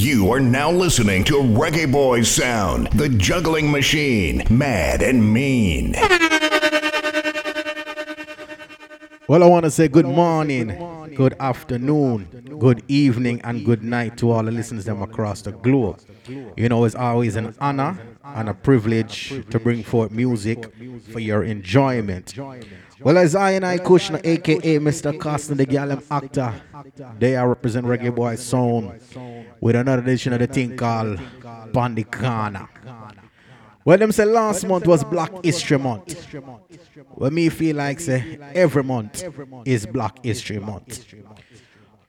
You are now listening to Reggae Boys Sound, the juggling machine, mad and mean. Well, I want to say good morning, good afternoon, good evening, and good night to all the listeners them across the globe. You know, it's always an honor and a privilege to bring forth music for your enjoyment. Well, as I and I Kushna, aka Mr. Costin, the Gallum actor, they are represent Reggae Boy Sound with another edition of the thing called Bandicana. Well, them say last month was Black History Month. Well, me feel like say every month is Black History Month.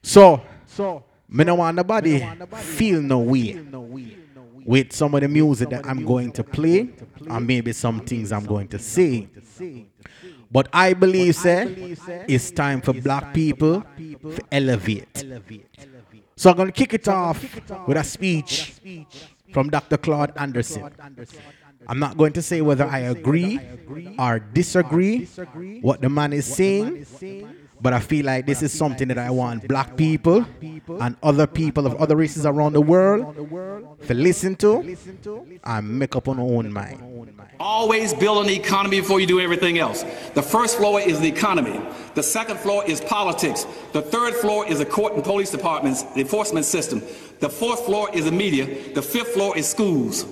So, me no want nobody feel no way with some of the music that I'm going to play and maybe some things I'm going to say. But I believe, say, it's time for black people to elevate. So I'm going to kick it off with a speech from Dr. Claude Anderson. I'm not going to say whether I agree or disagree what the man is saying, but I feel like this is something that I want black people and other people of other races around the world to listen to and make up on our own mind. Always build an economy before you do everything else. The first floor is the economy. The second floor is politics. The third floor is the court and police departments, the enforcement system. The fourth floor is the media. The fifth floor is schools.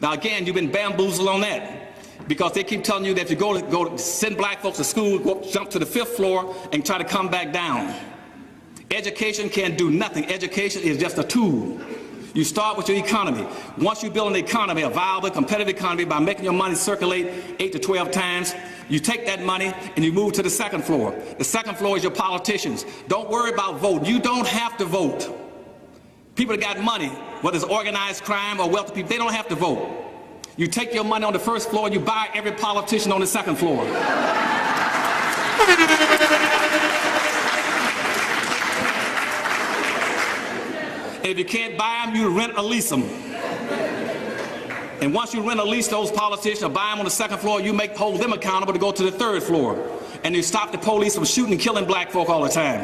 Now again, you've been bamboozled on that because they keep telling you that if you go to, go send black folks to school, go, jump to the fifth floor and try to come back down. Education can't do nothing. Education is just a tool. You start with your economy. Once you build an economy, a viable, competitive economy, by making your money circulate 8 to 12 times, you take that money and you move to the second floor. The second floor is your politicians. Don't worry about voting. You don't have to vote. People that got money, whether it's organized crime or wealthy people, they don't have to vote. You take your money on the first floor and you buy every politician on the second floor. if you can't buy them, you rent a lease them. And once you rent a lease those politicians or buy them on the second floor, you make hold them accountable to go to the third floor. And you stop the police from shooting and killing black folk all the time.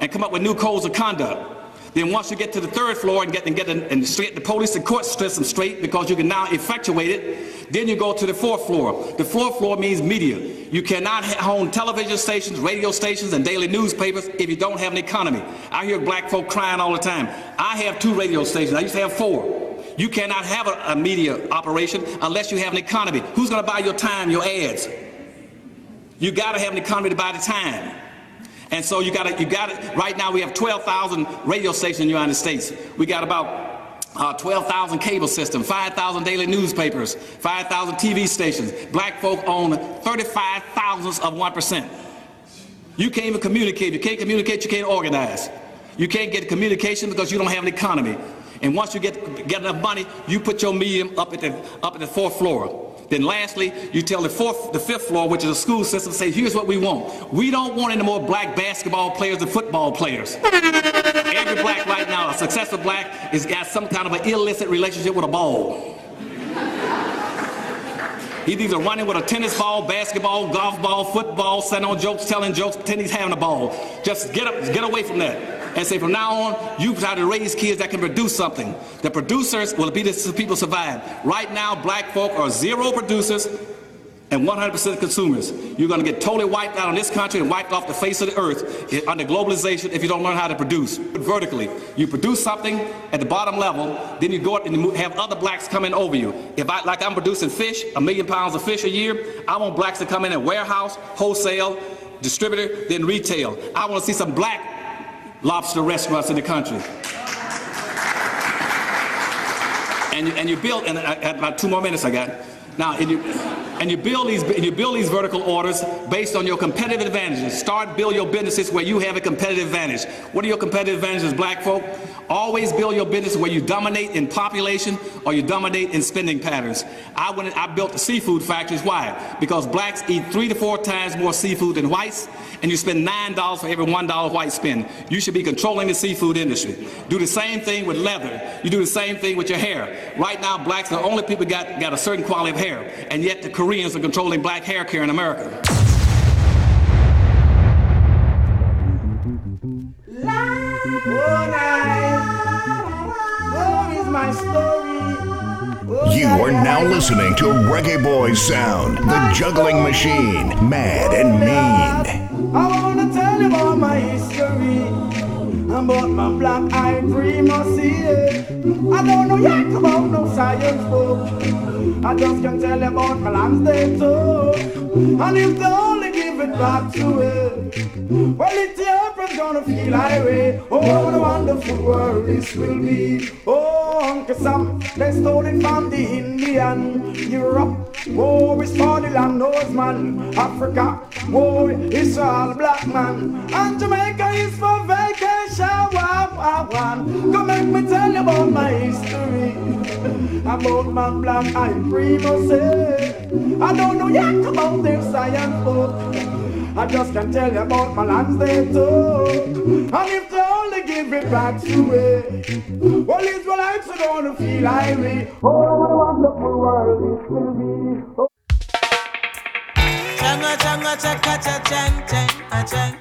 And come up with new codes of conduct. Then once you get to the third floor and get and get and straight the police and court system straight because you can now effectuate it, then you go to the fourth floor. The fourth floor means media. You cannot own television stations, radio stations, and daily newspapers if you don't have an economy. I hear black folk crying all the time. I have two radio stations. I used to have four. You cannot have a, a media operation unless you have an economy. Who's going to buy your time, your ads? You got to have an economy to buy the time. And so you got to, you got to, right now we have 12,000 radio stations in the United States. We got about uh, 12,000 cable systems, 5,000 daily newspapers, 5,000 TV stations. Black folk own 35 thousandths of 1%. You can't even communicate. You can't communicate, you can't organize. You can't get communication because you don't have an economy. And once you get, get enough money, you put your medium up at the, up at the fourth floor. Then lastly, you tell the fourth, the fifth floor, which is a school system, say, here's what we want. We don't want any more black basketball players and football players. Every black right now, a successful black, has got some kind of an illicit relationship with a ball. He's either running with a tennis ball, basketball, golf ball, football, sending on jokes, telling jokes, pretending he's having a ball. Just get up, get away from that and say from now on, you try to raise kids that can produce something. The producers will be the people survive. Right now, black folk are zero producers and 100% consumers. You're going to get totally wiped out on this country and wiped off the face of the earth under globalization if you don't learn how to produce vertically. You produce something at the bottom level, then you go up and you have other blacks coming over you. If I, like I'm producing fish, a million pounds of fish a year, I want blacks to come in and warehouse, wholesale, distributor, then retail. I want to see some black lobster restaurants in the country. And, and you build, and I, about two more minutes I got. Now, and you, and you build these and you build these vertical orders based on your competitive advantages. Start build your businesses where you have a competitive advantage. What are your competitive advantages, black folk? Always build your business where you dominate in population or you dominate in spending patterns. I went I built the seafood factories. Why? Because blacks eat three to four times more seafood than whites, and you spend nine dollars for every one dollar white spend. You should be controlling the seafood industry. Do the same thing with leather. You do the same thing with your hair. Right now, blacks are the only people got got a certain quality of hair, and yet the Koreans are controlling black hair care in America. my story. You are now listening to Reggae Boys Sound, the juggling machine, mad and mean. I wanna tell you about my history. About my black eye primacy. I don't know yet about no science book. I just can tell you about my lands they took. And if they only give it back to it. Well, Ethiopia's gonna feel irate. Oh, what a wonderful world this will be. Oh, Uncle Sam, they stole it from the Indian. Europe, oh, it's for the land man. Africa, oh, it's all black man. And Jamaica is for vacation. Wow, wow, wow. Come make me tell you about my history. About my black eye primus. I don't know yet about their science book. I just can't tell you about my lands they took. And if they only give it back to me, well, Israelites are gonna feel irate. Oh, what a wonderful world this will be. Changa, changa, chaka, cha, chang, chang, chang.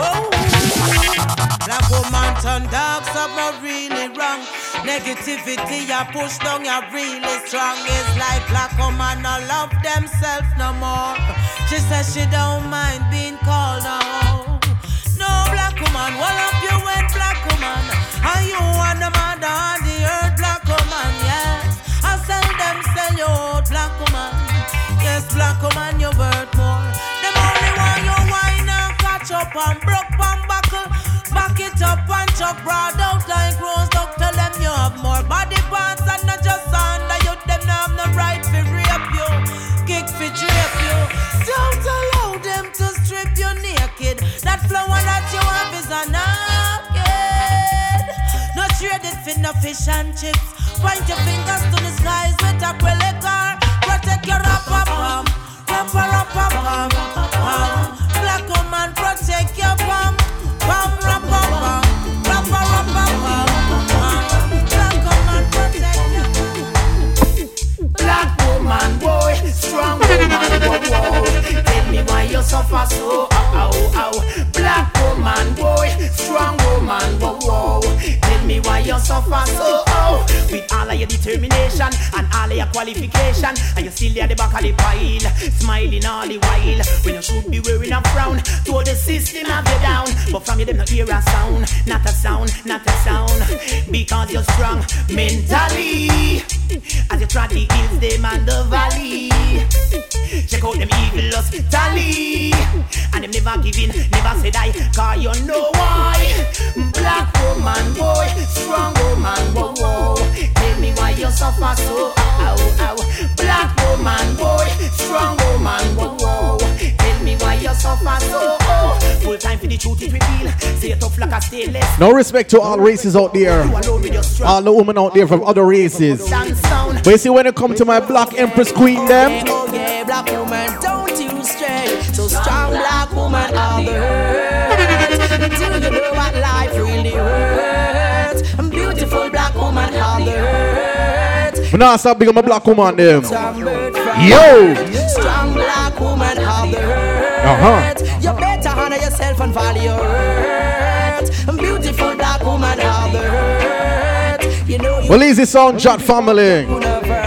Whoa. Black woman turn dark, something really wrong. Negativity, you push down, you really strong. It's like black woman, no love themselves no more. She says she don't mind being called out. No black woman, what up you went black woman? Are you want the mother on the earth, black woman? Yes, I sell them, sell you black woman. Yes, black woman, you worth more. Them only want you wine and catch up and broke and buckle. Back it up and chuck broad out like rose. Don't Don't allow them to strip you naked. That flower that you have is a naked. No trade it for no fish and chips. Point your fingers to the skies with a quelly car. Protect your rapper. Rapper, rapper. Black woman, protect your palm. Woman, whoa, whoa me why you suffer so. Ow, ow, ow. Black woman, boy, strong woman, whoa, whoa. Tell me why you suffer so. Oh, with all of your determination and all of your qualification, and you still at the back of the pile, smiling all the while. When you should be wearing a frown, to the system have you down. But from you, them not hear a sound, not a sound, not a sound. Because you're strong mentally. As you trod the hills, them and the valley. Check out them evil lust tally. And them never giving, never said I, cause you know why. Black woman, boy, strong woman, whoa, whoa. Tell me why you suffer so, ow, ow. Black woman, boy, strong woman, whoa, whoa. Tell me why you suffer so, oh. Full time for the truth it reveal. Say it tough like a stainless. No respect to all races out there. All the women out there from other races. But you see when it come to my black empress queen them. Black woman, don't you stray. So strong black woman on the earth. Do you know what life really hurts? Beautiful black woman on the earth. Now stop big my black woman them. Yo! Strong black woman on the earth. Uh-huh. You better honor yourself and value your earth. Beautiful black woman on the earth. You know you well, easy sound, chat family. Universe.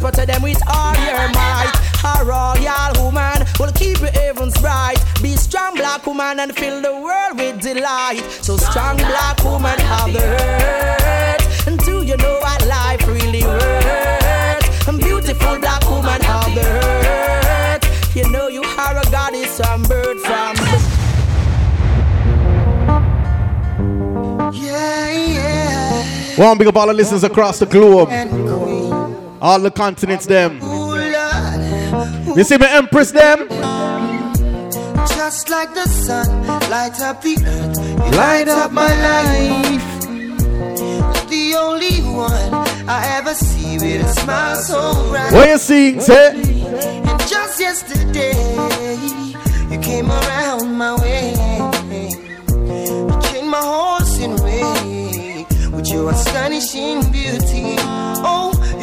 Protect them with all your might. A royal woman will keep your heavens bright. Be strong, black woman, and fill the world with delight. So strong, black woman of the earth. And do you know what life really worth? And beautiful black woman of the earth. You know you are a goddess and bird from. Yeah, yeah. One big up all the listeners across the globe. All the continents, them. You see me empress them? Just like the sun, light up the earth, light up my life. The only one I ever see with a smile so bright. What you see, say? And just yesterday, you came around my way. You changed my horse astonishing beauty.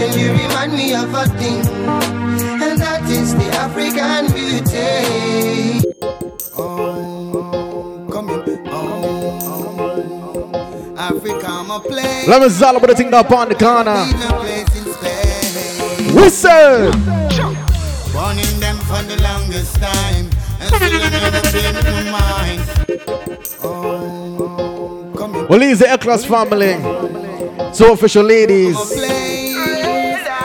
And you remind me of a thing, and that is the African beauty. Oh, come. Oh, Africa, I'm a place. Let me zall about the thing up on the corner. Whistle! Warning them for the longest time. And still I never change my mind. Oh, come. Well, he's the Eclas family. So official ladies.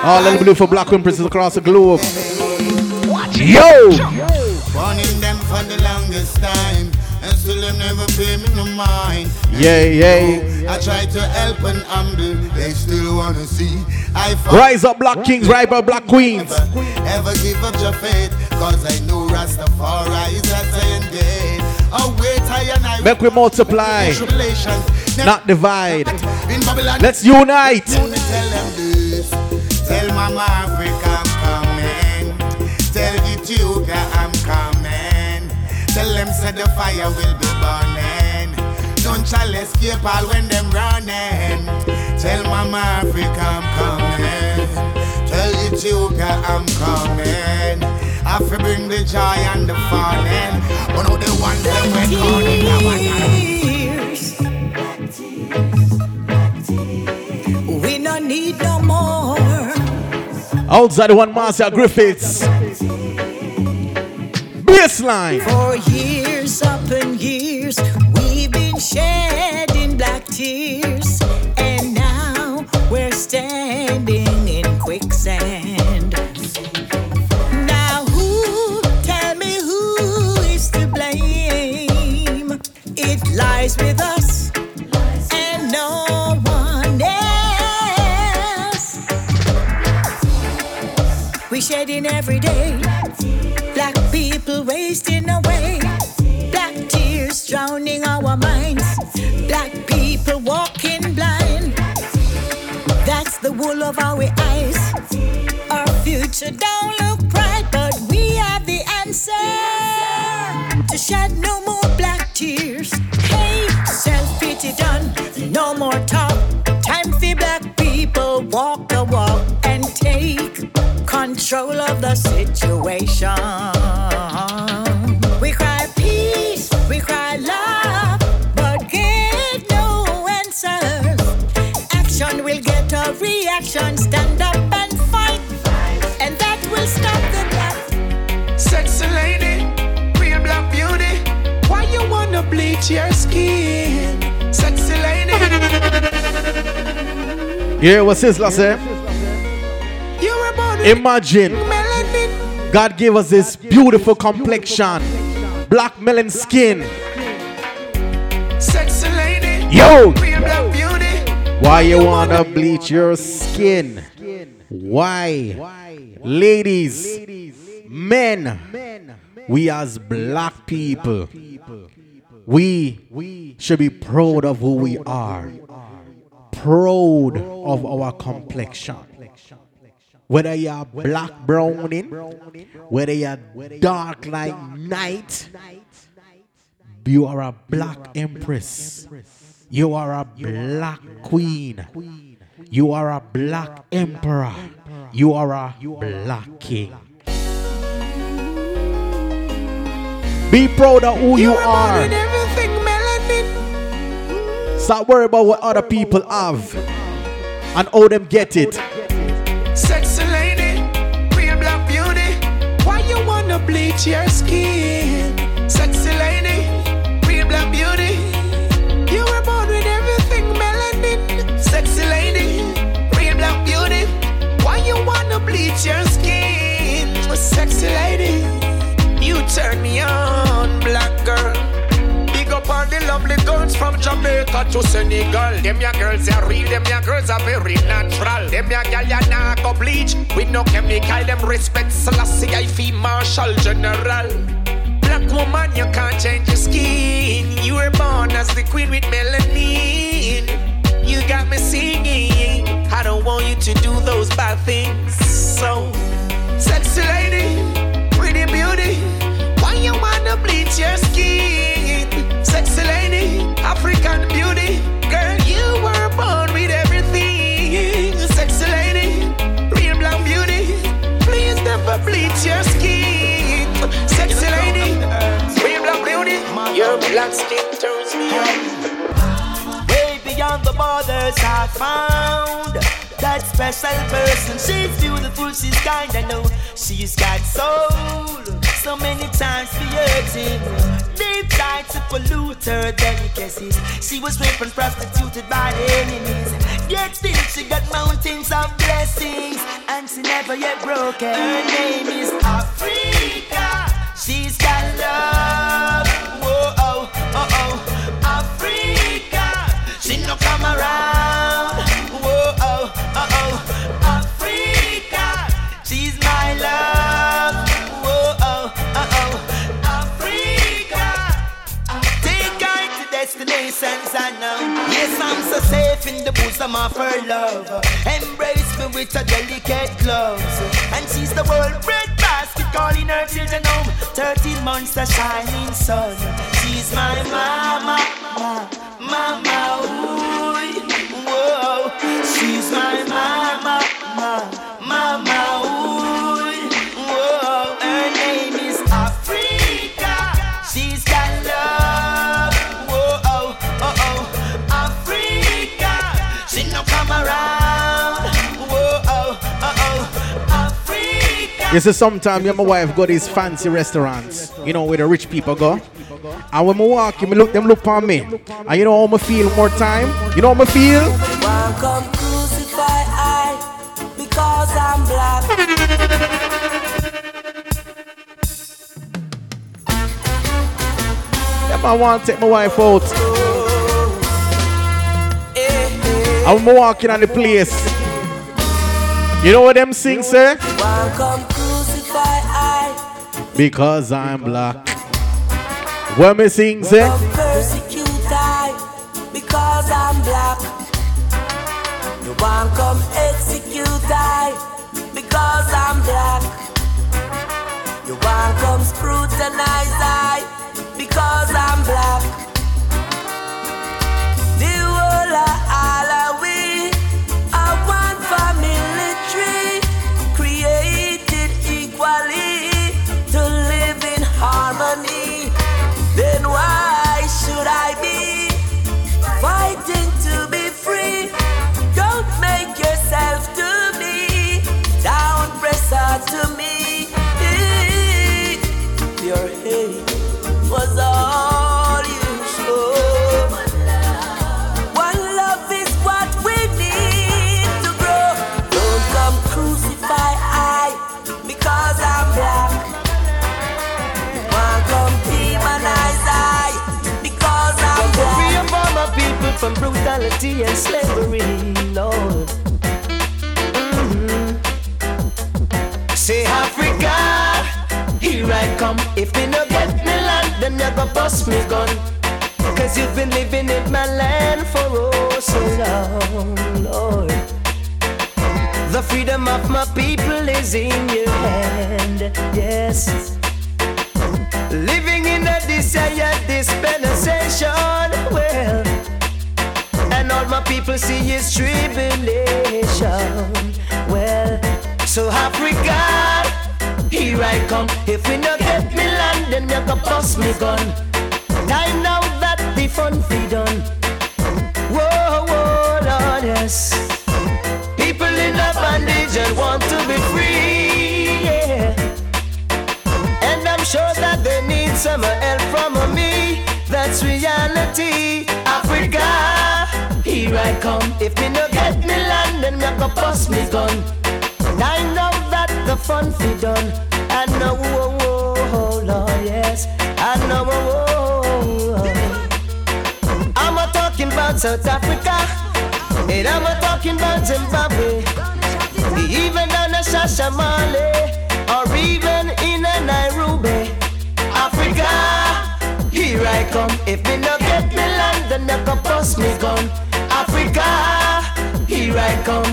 All little blue for black women princess across the globe. Yo! Warning them for the longest time. And still them never pay me no mind. Yeah, yeah. I try to help and humble. They still wanna see. I. Rise up, black kings, rise up, black queens. Ever give up your faith. Cause I know Rastafari is a saying dead. Oh, wait, I and I. Make we multiply, not divide. Let's unite. Mama Africa I'm coming. Tell Ethiopia I'm coming. Tell them say the fire will be burning. Don't shall escape all when them running. Tell Mama Africa I'm coming. Tell Ethiopia I'm coming. I fi bring the joy and the fun in. One of the ones them we calling I want tears. We no need no more. Outside the one Marcia Griffiths. Baseline. For years upon years, we've been shedding black tears, and now we're standing in quicksand. Now, who tell me who is to blame? It lies with us shedding every day. Black people wasting away. Black tears drowning our minds. Black people walking blind. That's the wool of our eyes. Our future don't look bright, but we have the answer to shed no more black tears. Hey, self pity done, no more talk. Time for black people walk take control of the situation. We cry peace, we cry love, but get no answers. Action will get a reaction. Stand up and fight, and that will stop the black. Sexy lady, real black beauty. Why you wanna bleach your skin? Sexy lady, Yeah, what's this, say? Imagine. God gave us this beautiful complexion, black melon skin. Sexy lady, Yo! real black beauty. Why you wanna bleach your skin? Why? Ladies, men, we as black people, we should be proud of who we are, proud of our complexion. Whether you're black browning, whether you're dark like night, you are a black empress. You are a black queen. You are a black emperor. You are a black king. Be proud of who you are. with everything melanin. Stop worrying about what other people have and how them get it. Bleach your skin? Sexy lady, real black beauty. You were born with everything melanin. Sexy lady, real black beauty. Why you wanna bleach your skin? Sexy lady, you turn me on, girls from Jamaica to Senegal. Them ya girls are real, them ya girls are very natural. Them ya gal ya nah go bleach with no chemical. Them respect Selassie, I feel Marshal General. Black woman, you can't change your skin. You were born as the queen with melanin. You got me singing. I don't want you to do those bad things. So, sexy lady, pretty beauty, why you wanna bleach your skin? African beauty, girl, you were born with everything. Sexy lady, real black beauty, please never bleach your skin. Sexy lady, real black beauty, your black skin turns me on. Way beyond the borders, I found that special person. She's beautiful, she's kind, I know she's got soul. So many times for hurting. They tried to pollute her delicacies. She was raped and prostituted by the enemies. Yet still she got mountains of blessings, and she never yet broken. Her name is Africa. She's got love. Whoa, oh, oh, oh, Africa. She no come around. Bosom of her love. Embrace me with her delicate gloves. And she's the world red basket calling her children home. 13 months, the shining sun. She's my mama, ma, mama, ooh, whoa. She's my mama, ma, You see, sometimes me and my wife go these fancy restaurants, you know, where the rich people go. And when I walk, me look them look on me. And you know how I feel more time? You know how I feel? One come crucify I because I'm black. Yeah, man, I want to take my wife out. I'm walking on the place, you know what them sing, say? One come crucify I Because I'm black. What me sing, say? persecute I because I'm black. You want come execute I because I'm black. You want come scrutinize I from brutality and slavery, Lord. Mhm. Say Africa, here I come. If me no get me land, then you go bust me gun. Cause you've been living in my land for oh so long, Lord. The freedom of my people is in your hand, yes. See is tribulation. Well, so Africa, here I come. If we no get me land, then you can bust me gun. Time now that the fun be done. Whoa, whoa, Lord, yes. People in a bondage and want to be free, yeah. And I'm sure that they need some help from me. That's reality. Africa, I come. If me no get me land, then me go bust me gun. And I know that the fun fi done. I know, oh, oh, oh, Lord, yes. I know, oh, oh, oh. oh. I'm a about South Africa. And I'm a talking about Zimbabwe. Even down a Shashamane. Or even in a Nairobi. Africa, here I come. If me no get me land, then you can bust me gun. Come.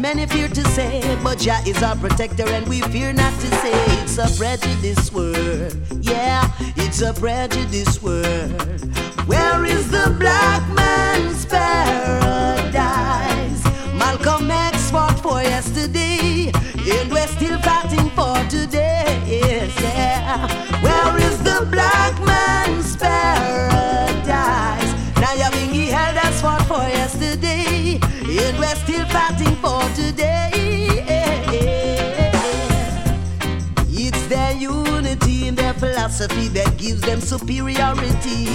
Many fear to say, but Jah is our protector and we fear not to say it's a prejudice world. Yeah, it's a prejudice world. Where is the black man's philosophy that gives them superiority.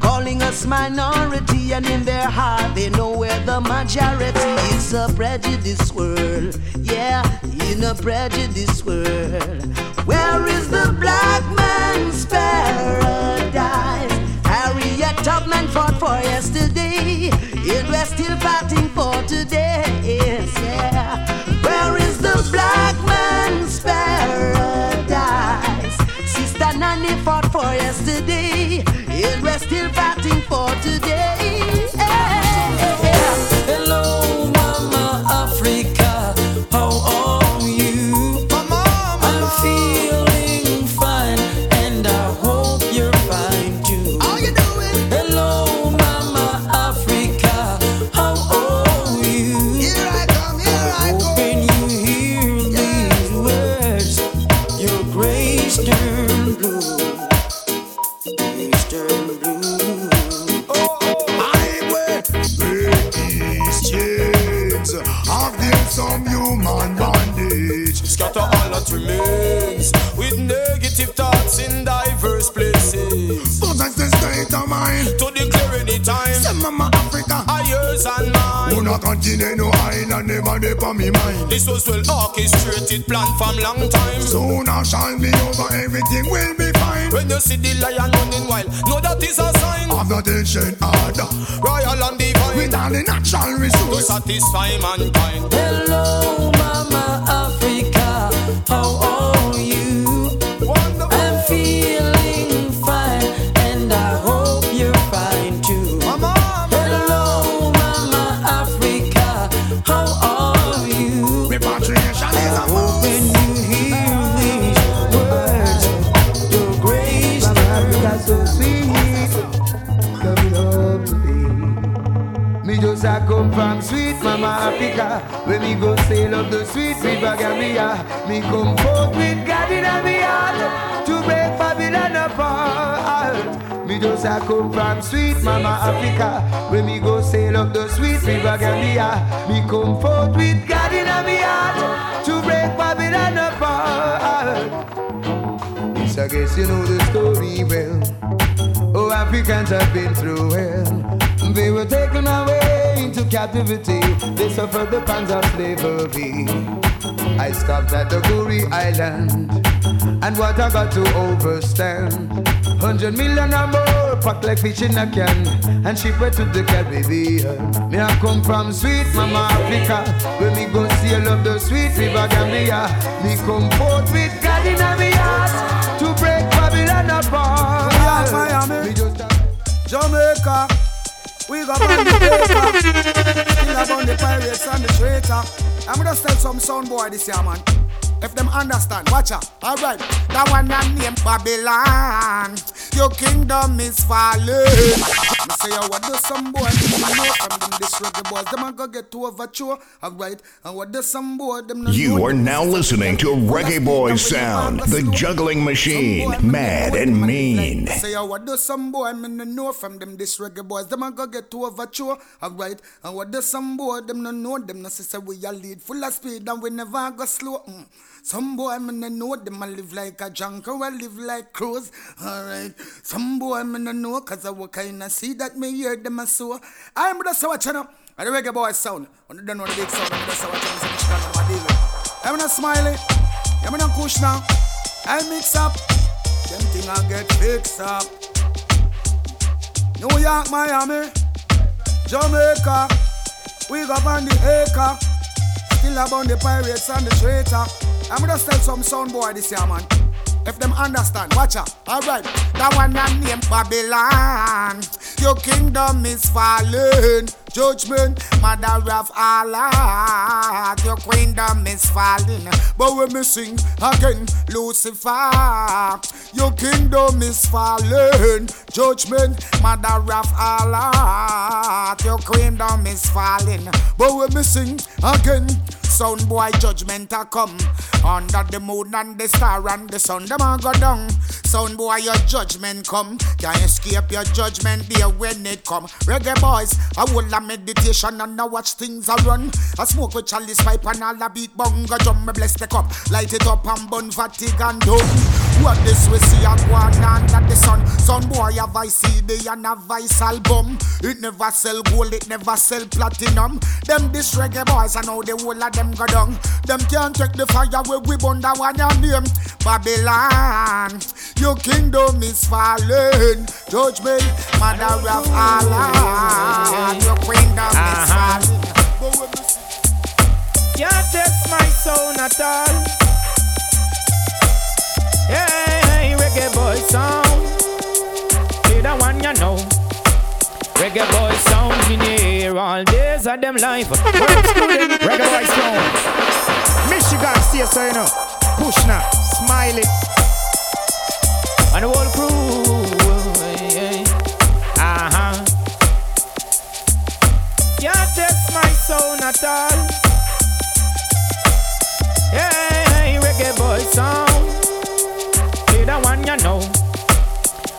Calling us minority, and in their heart they know we're the majority. It's a prejudice world, yeah, in a prejudice world. Where is the black man's paradise? Harriet Tubman fought for yesterday, and we're still fighting for today. Yeah. Where is the black mine. Who not continue no island never dey on me mind. This was well orchestrated, planned from long time. Soon I shall be over, everything will be fine. When you see the lion running wild, know that is a sign Of the ancient order, royal and divine with all the natural to satisfy mankind. Hello, Mama Africa. How Africa. When me go sail up the sweet river Gambia, me come forth with God in me heart to break Babylon apart. Me just a come from sweet Mama Africa. When me go sail up the sweet river Gambia, me come forth with God in me heart to break Babylon apart. Yes, I guess you know the story well. Oh, Africans have been through hell. They were taken away into captivity. They suffered the pangs of slavery. I stopped at the Gorée Island. And what I got to overstand. Hundred million or more, packed like fish in a can. And shipwrecked to the Caribbean. Me I come from sweet Mama Africa. When me go sail up the sweet river Gambia. Me come forth with God in me heart. To break Babylon apart. Miami, Jamaica. We got on the paper, still about the pirates and the traitor. I'm gonna tell some sound boy this year, man. If them understand, watch out. Alright, that one I name Babylon. Your kingdom is falling. Me say, oh, what do some boy them know from them this reggae boys? Them go get to overture. Alright, and what do some boy them no You are now listening to Reggae Boy Sound, the juggling machine, mad and mean. Say, oh, what do some boy me no know from them this reggae boys? Them go get to overture. Alright, and what do some boy them no know? Them no say we a lead full of speed and we never go slow. Mm. Some boy me no know them a live like a junker, I live like cruise. Alright, some boy me no know cause I will kinda see that me hear them a so. I'm just watching up. And the reggae boy sound. When you don't know the big sound, I'm this and shit I'm deal with. I'm not smiling. I'm not push now. I mix up. Them thing I get fixed up. New York, Miami, Jamaica. We got on the acre. Still about the pirates and the traitor. I'm gonna tell some sound boy this year, man. If them understand, watch out. Alright, that one I name Babylon. Your kingdom is falling. Judgment, mother of Allah. Your kingdom is falling. But when me sing again, Lucifer. Your kingdom is falling. Judgment, mother of Allah. Your kingdom is falling. But when me sing again, Sound boy judgment a come Under the moon and the star and the sun Them a go down Sound boy your judgment come Can't escape your judgment there when it come Reggae boys I hold a meditation and I watch things a run. I smoke with chalice pipe and all a beat bongo drum Me bless the cup Light it up and burn fatigue and dumb What this we see a go on under the sun Sound boy have I CD and a vice album It never sell gold it never sell platinum Them this reggae boys I know the whole of them go down. Them can't take the fire where we burn down one your name. Babylon, your kingdom is falling. Judgment, mother of Allah, your kingdom is uh-huh. falling. Can't test my soul at all. Of them life. Reggae boy sound. Michigan, see so you know. Push now, smile. And the whole crew. Uh huh. Can't test my sound at all. Hey, reggae boy sound. Be the one you know.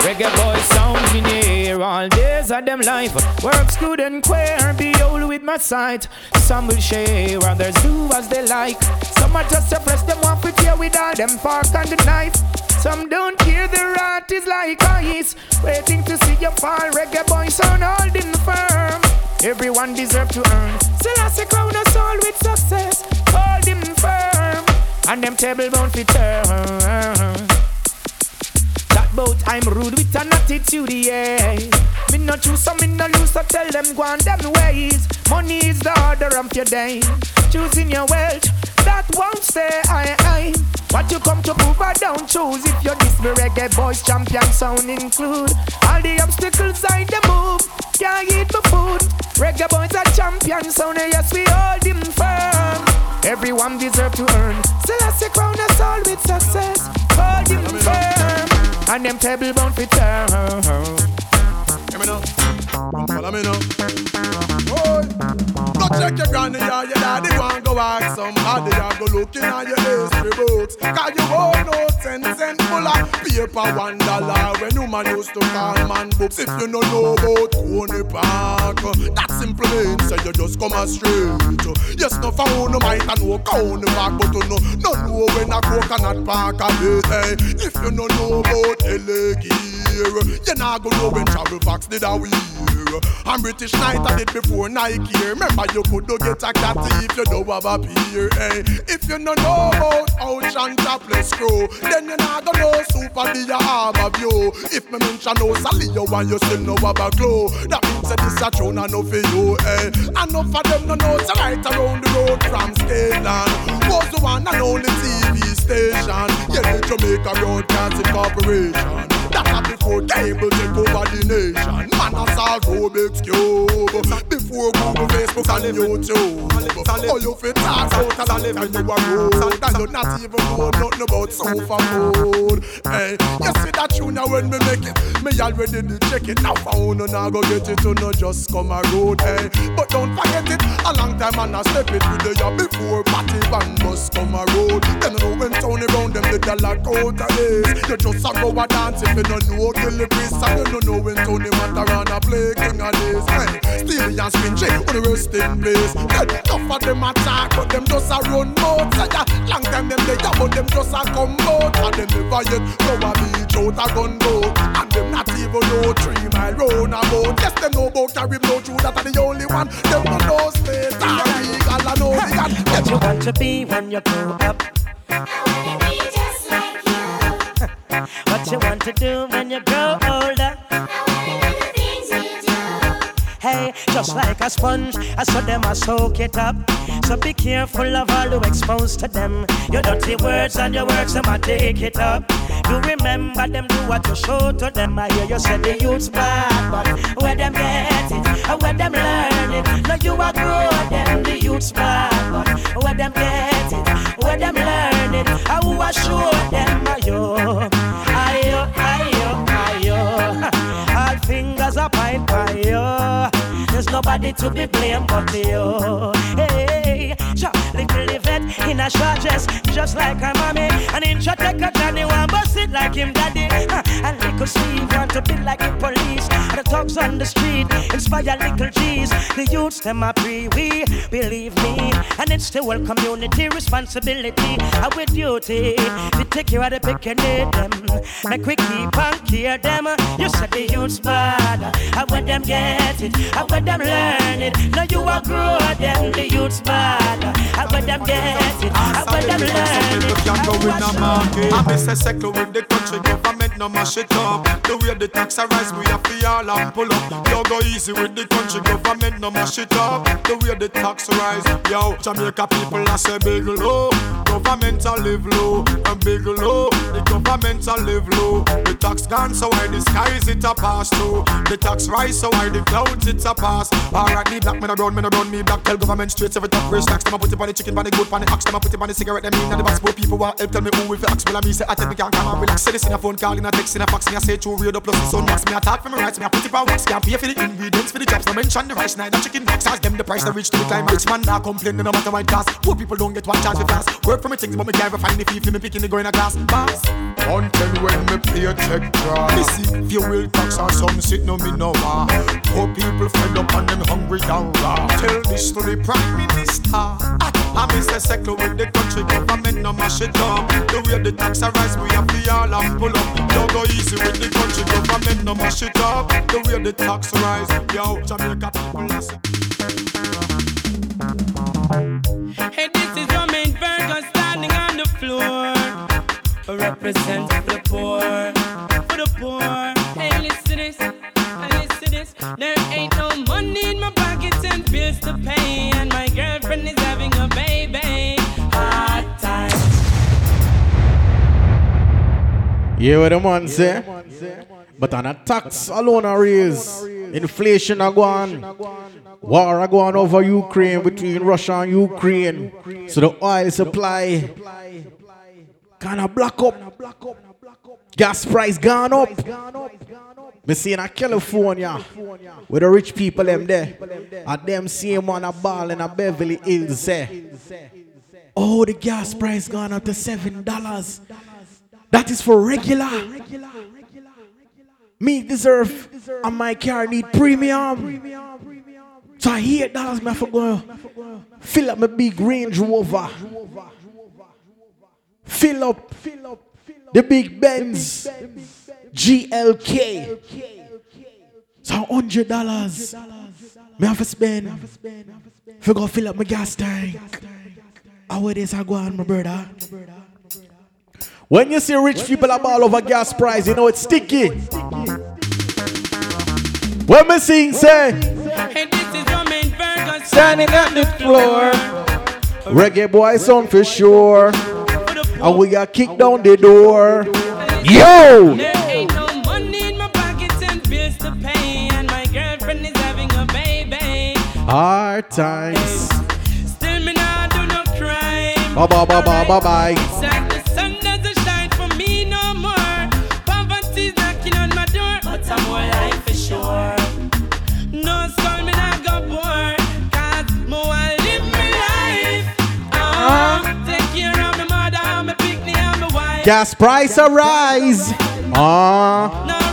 Reggae boy sound in here all days of them life. works Work student queer, be old with my sight. Some will share, others do as they like. Some are just suppress them off with you with all them fork and the knife. Some don't care the rat is like ice. Waiting to see you fall. Reggae boy sound holding firm. Everyone deserve to earn. Selassie crown us all with success. Hold him firm. And them table bound fi turn. Uh, That bout I'm rude with an attitude, yeah. Me no choose, so me no lose, so tell them go on them ways. Money is the order of your day. Choosing your wealth, that won't stay. I, I. What you come to prove, I don't choose. If you're this me reggae boys, champion sound include. All the obstacles I the move, can't eat my food. Reggae boys are champion sound, yes we hold him firm. Everyone deserve to earn. Selassie crown us all with success. Hold him firm. And them table bound for turn. Hear me now. Follow me now. Boy, go check your granny or your daddy. And go ask somebody. Or go looking at your history books. Cause you won't ten cent full of paper one dollar. When you man used to call man books. If you no know about Coney Park, that simple means say you just come straight. Yes, no found no might and no Coney Park, but you know, no know when a coconut park a bit. Hey, if you no know about LA gear, you not go know when travel box did a wear. I'm British Knight, I did before Nike. Remember you could do get a cat if you don't have a peer. Hey, eh? if you no know about ocean topless crew, then you not gonna know super the arm of you. If me mention no Salio and you still know have a glow, that means that this a tune enough for you. Eh? Hey, enough of them no know so right around the road from Scotland was the one and only TV station. Yeah, the Jamaica Broadcasting Corporation. That a before cable take over the nation. Man a solve Rubik's cube before Google, Facebook and YouTube. Oh, you fit talk out a long time you a road, and you not even know nothing about sofa food. Hey, you see that tune now when me make it, me already did check it. Now found and I go get it, you know just come a road. Hey, but don't forget it. A long time man I step it with the year before party band must come a road. Then you know when Tony round them a lot out of. You just a go a dance if you don't know kill the priest, and you don't know when Tony Matarana play king of this. Hey, Steely and Spin J on the rest in place. Dead enough of them attack, but them just a run out. Say ya, long time them they ya, but them just a come out. And them never yet go a beach out a gunboat. And them not even know three mile round about. Yes, them know about carry no true, that are the only one. Them no know state, regal, I know the God. What you want to be when you grow up? What you want to do when you grow older? Hey, just like a sponge, I saw them, I soak it up. So be careful of all you expose to them. Your dirty words and your words, them I take it up. You remember them, do what you show to them. I hear you say the youth's bad, but where them get it, and where them learn it. Now you are grow them, the youth's bad, but where them get it, where them learn it. I I show them, ayo, fingers by you. There's nobody to be blamed but you. Hey, sure, little Yvette in a short dress, just like her mommy. And in short take a Johnny one bust it like him daddy. Huh, And little Steve want to be like the police. The thugs on the street inspire little G's. The youths them a free, we believe me. And it's the whole community responsibility. Our duty to take care of the picking them. Make we keep on care them. You said the youths bad. I want them get it. I want them learn it. Now you are grow them. The youths bad. I want them get it. I want them learn it. Can't go in a market. I miss a sector with the country government no mash it up. The way the tax a rise, we have to all and pull up. Yo, go easy with the country government no mash it up. The way the tax rise, yo, Jamaica people I say big low. Government a live low and big low. The government a live low. The tax gone, so why the skies it a pass through. The tax rise, so why the clouds it a pass. Alright, me black, me a brown, me a brown, me black. Tell government straight every top raise tax. Them a put it on the chicken, on the goat, on the ox. Them a put it on the cigarette. Them in the box. But people want help. Tell me who if you ask. Well, I me say I tell me can't come and relax. Say this in a phone call, in a text, in a fax. Me a say true radio plus the sun max. Me a talk for me rights. Me a put it wax. Can't pay for the ingredients for the jobs. No mention the rice, neither chicken box. Ask them the price to reach to the climb. Rich man not complain, no matter it cost. Poor people don't get one chance to fast. Work for me things, but me can't find the for me picking the go in a glass. Boss. Until when me pay a check draw. Me see fuel tax or some shit, no me no ma. Poor people fed up and them hungry and ah. raw. Tell this to the prime minister. I miss the sector with the country government no mash it up. The way the tax rise, we have to all and pull up. Don't go easy with the country government no mash it up. The way the tax rise, yo, Jamaica people. I Hey, this is your main Virgo standing on the floor. Represent Yeah, what the man say? But on a tax alone a raise. Inflation a go on. War a go on over Ukraine between Russia and Ukraine. So the oil supply kind of block up. Gas price gone up. Me see in a California where the rich people them there. And them same one a ball in a Beverly Hills say. Oh, the gas price gone up to seven dollars. That is for regular. Me deserve and my car need premium. So I eight dollars me have to go fill up my big Range Rover. Fill up the big Benz GLK. So hundred dollars me have to spend I go fill up my gas tank. How it is I go on, my brother? When you see rich people about all over gas price, you know it's sticky. What me sing, say, Hey, this is your main Ferguson standing on the floor. Reggae boy song for sure, and we got kicked down the door. Yo. Hard times. Still me not do no crime. Bye bye bye bye bye bye. Door, more life for sure. No skull me not go poor, cause more I live my life. Take care of my mother, my picnic and my wife. Gas price a rise. Ah. Down no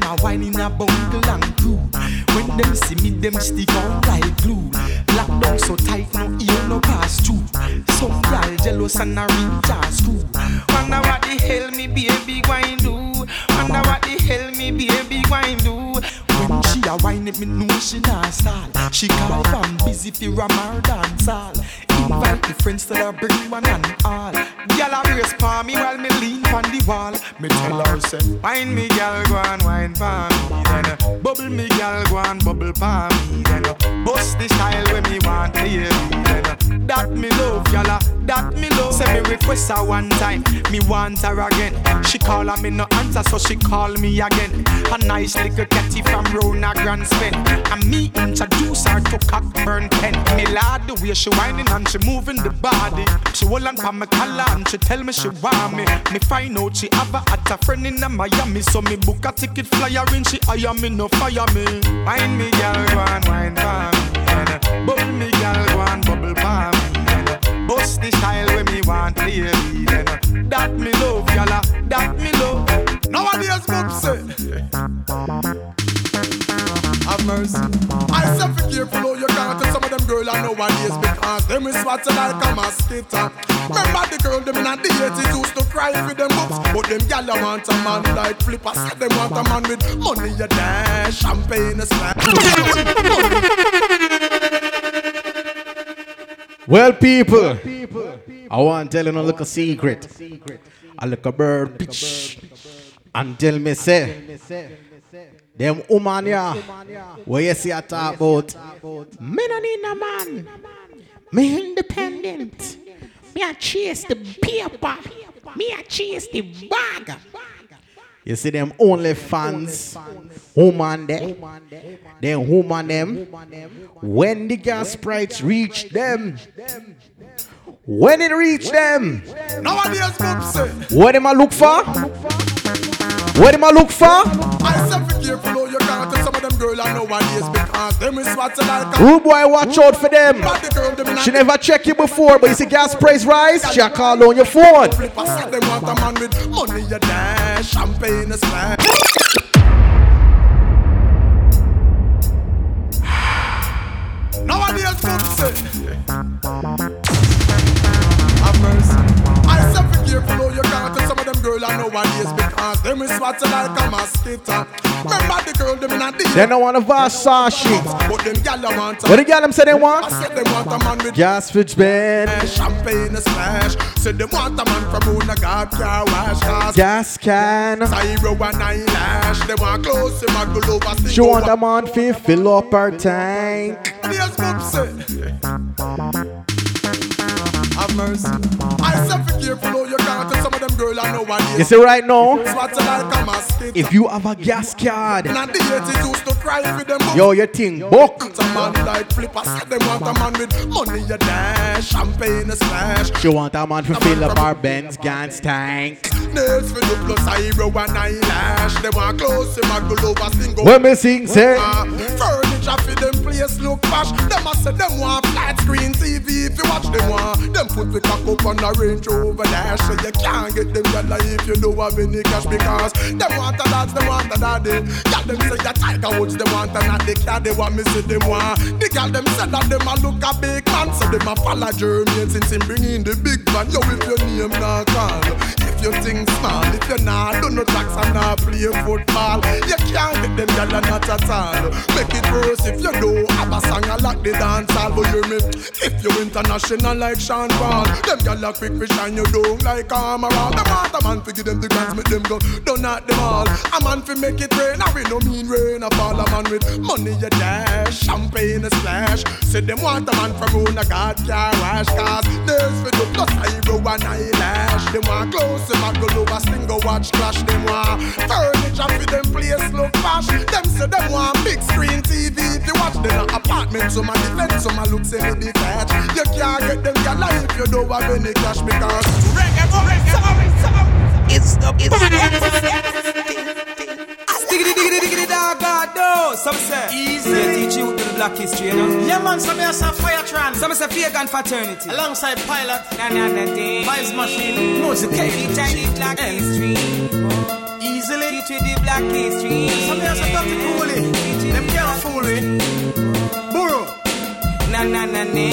them a wine in a bungle and crew. When them see me, them stick out like glue. Lock down so tight, no ear no pass through. Some gal jealous and a reach a screw. Wonder what the hell me baby going do. Wonder what the hell me baby going do. When she a wine it, me know she not stall. She call from busy fi ram her dance hall. Invite the friends to her bring one and all. Gyal a brace for me while me lean on the wall. Me tell say, wine me gal, go and wine for me. Then uh, bubble me gal, go and bubble for me. Then uh, bust the style when me want. Then uh, that me love gyal a that me love. Say me request her one time, me want her again. She call her me no answer, so she call me again. A nice little catty from round a grand spend. And me introduce her to Cockburn Pen. Me lad the way she whining and she moving the body. She hold on for my collar and she tell me she want me. Me find out she have a at a friend in Miami, so me book a ticket flyer in she hire me no fire me. Wine me girl and wine me, bubble me girl go bubble me, bust the style when me want that me love, gyal, ah, that me love. Nowadays. Have mercy. I say for careful how you can't girl I nowadays because them is swat like a mosquito. Remember the girl them in the 80s used to cry for them books, but them gal a want a man like flipper. Say them want a man with money you dash, champagne a Well, people, I want to tell you a little secret. A little bird pitch and tell me say, them woman ya, where you see I talk about, me no need no man, me independent, me a chase the paper, me a chase the bag. You see them only fans, woman there, them woman them, when the gas price reach them, when it reach them, Nowadays, Bob say. Uh, what am I look for? What am I look for? I say for careful how you can't tell some of them girl I nowadays because them is swat like a Rude boy, watch out for them. She never check you before, but you see gas price rise, she a call on your phone. flipper. Say them want a man with money you dash, champagne a splash. Nowadays, Bob say. Have mercy. I say for careful how you can't tell some of them girl I nowadays because them is swat like a mosquito. Remember the girl them in a They don't want a Versace. But them gal want a What the gal them say they want? I said them want a man with Gas fridge bed, champagne splash. Said them want a man from who a god car wash cars. gas can. Zero and eyelash. They want close him and go over. She want a man fi fill up her tank. Yes, Bob say. Have mercy. I say for careful how you girl I know what You see right now, if you have a gas card, And the 80s used to cry for them books. yo, your thing book. Man like flipper. Say them want a man with money you dash. Champagne a splash. She want a man fi fill up her Benz gas tank. Nails for the plus zero and eyelash. They want close him and go over single. When me sing say, Furniture for them place look posh. Them a say them want flat screen TV if you watch them want. Them put the cock up on the range over there, so you can't get them yalla if you don't have any cash because them want a dance, them want a daddy. Girl them say ya Tiger Woods, them want a not the they want me say them want. The girl them say that them a look a big man, so them a follow Jermaine since him bring in the big van. Yo, if your name not call, if you think small, if you not do no tracks and not play football, you can't get them yalla not at all. Make it worse if you do have a song a like the dance hall, but hear me. If you international like Sean Paul, them gyal a quick fish and you don't like armor Them want a man to give them the grants, make them go down at them all. A man fi make it rain, I no mean rain. I fall a man with money you dash, champagne a splash. Say them want a man from own a god car wash cars. There's for the plus eyebrow and eyelash. Them want clothes, them a go over sting go watch clash. Them want furniture for them place look posh. Them say them want big screen TV you watch them a apartment. Some a defend, some a look me detached. You can't get them gyal if you don't have any cash because It's the it's Diggity diggity diggity dog God no Some say Easy They teach you to the black history you know Yeah man, some here say Firetran Some say Pagan Fraternity Alongside Pilot Na na na day Vibes Machine Music Teach the black history Easily Teach you the black history Some here say Dr. Cooley Them can't fool me Burrow Na na na na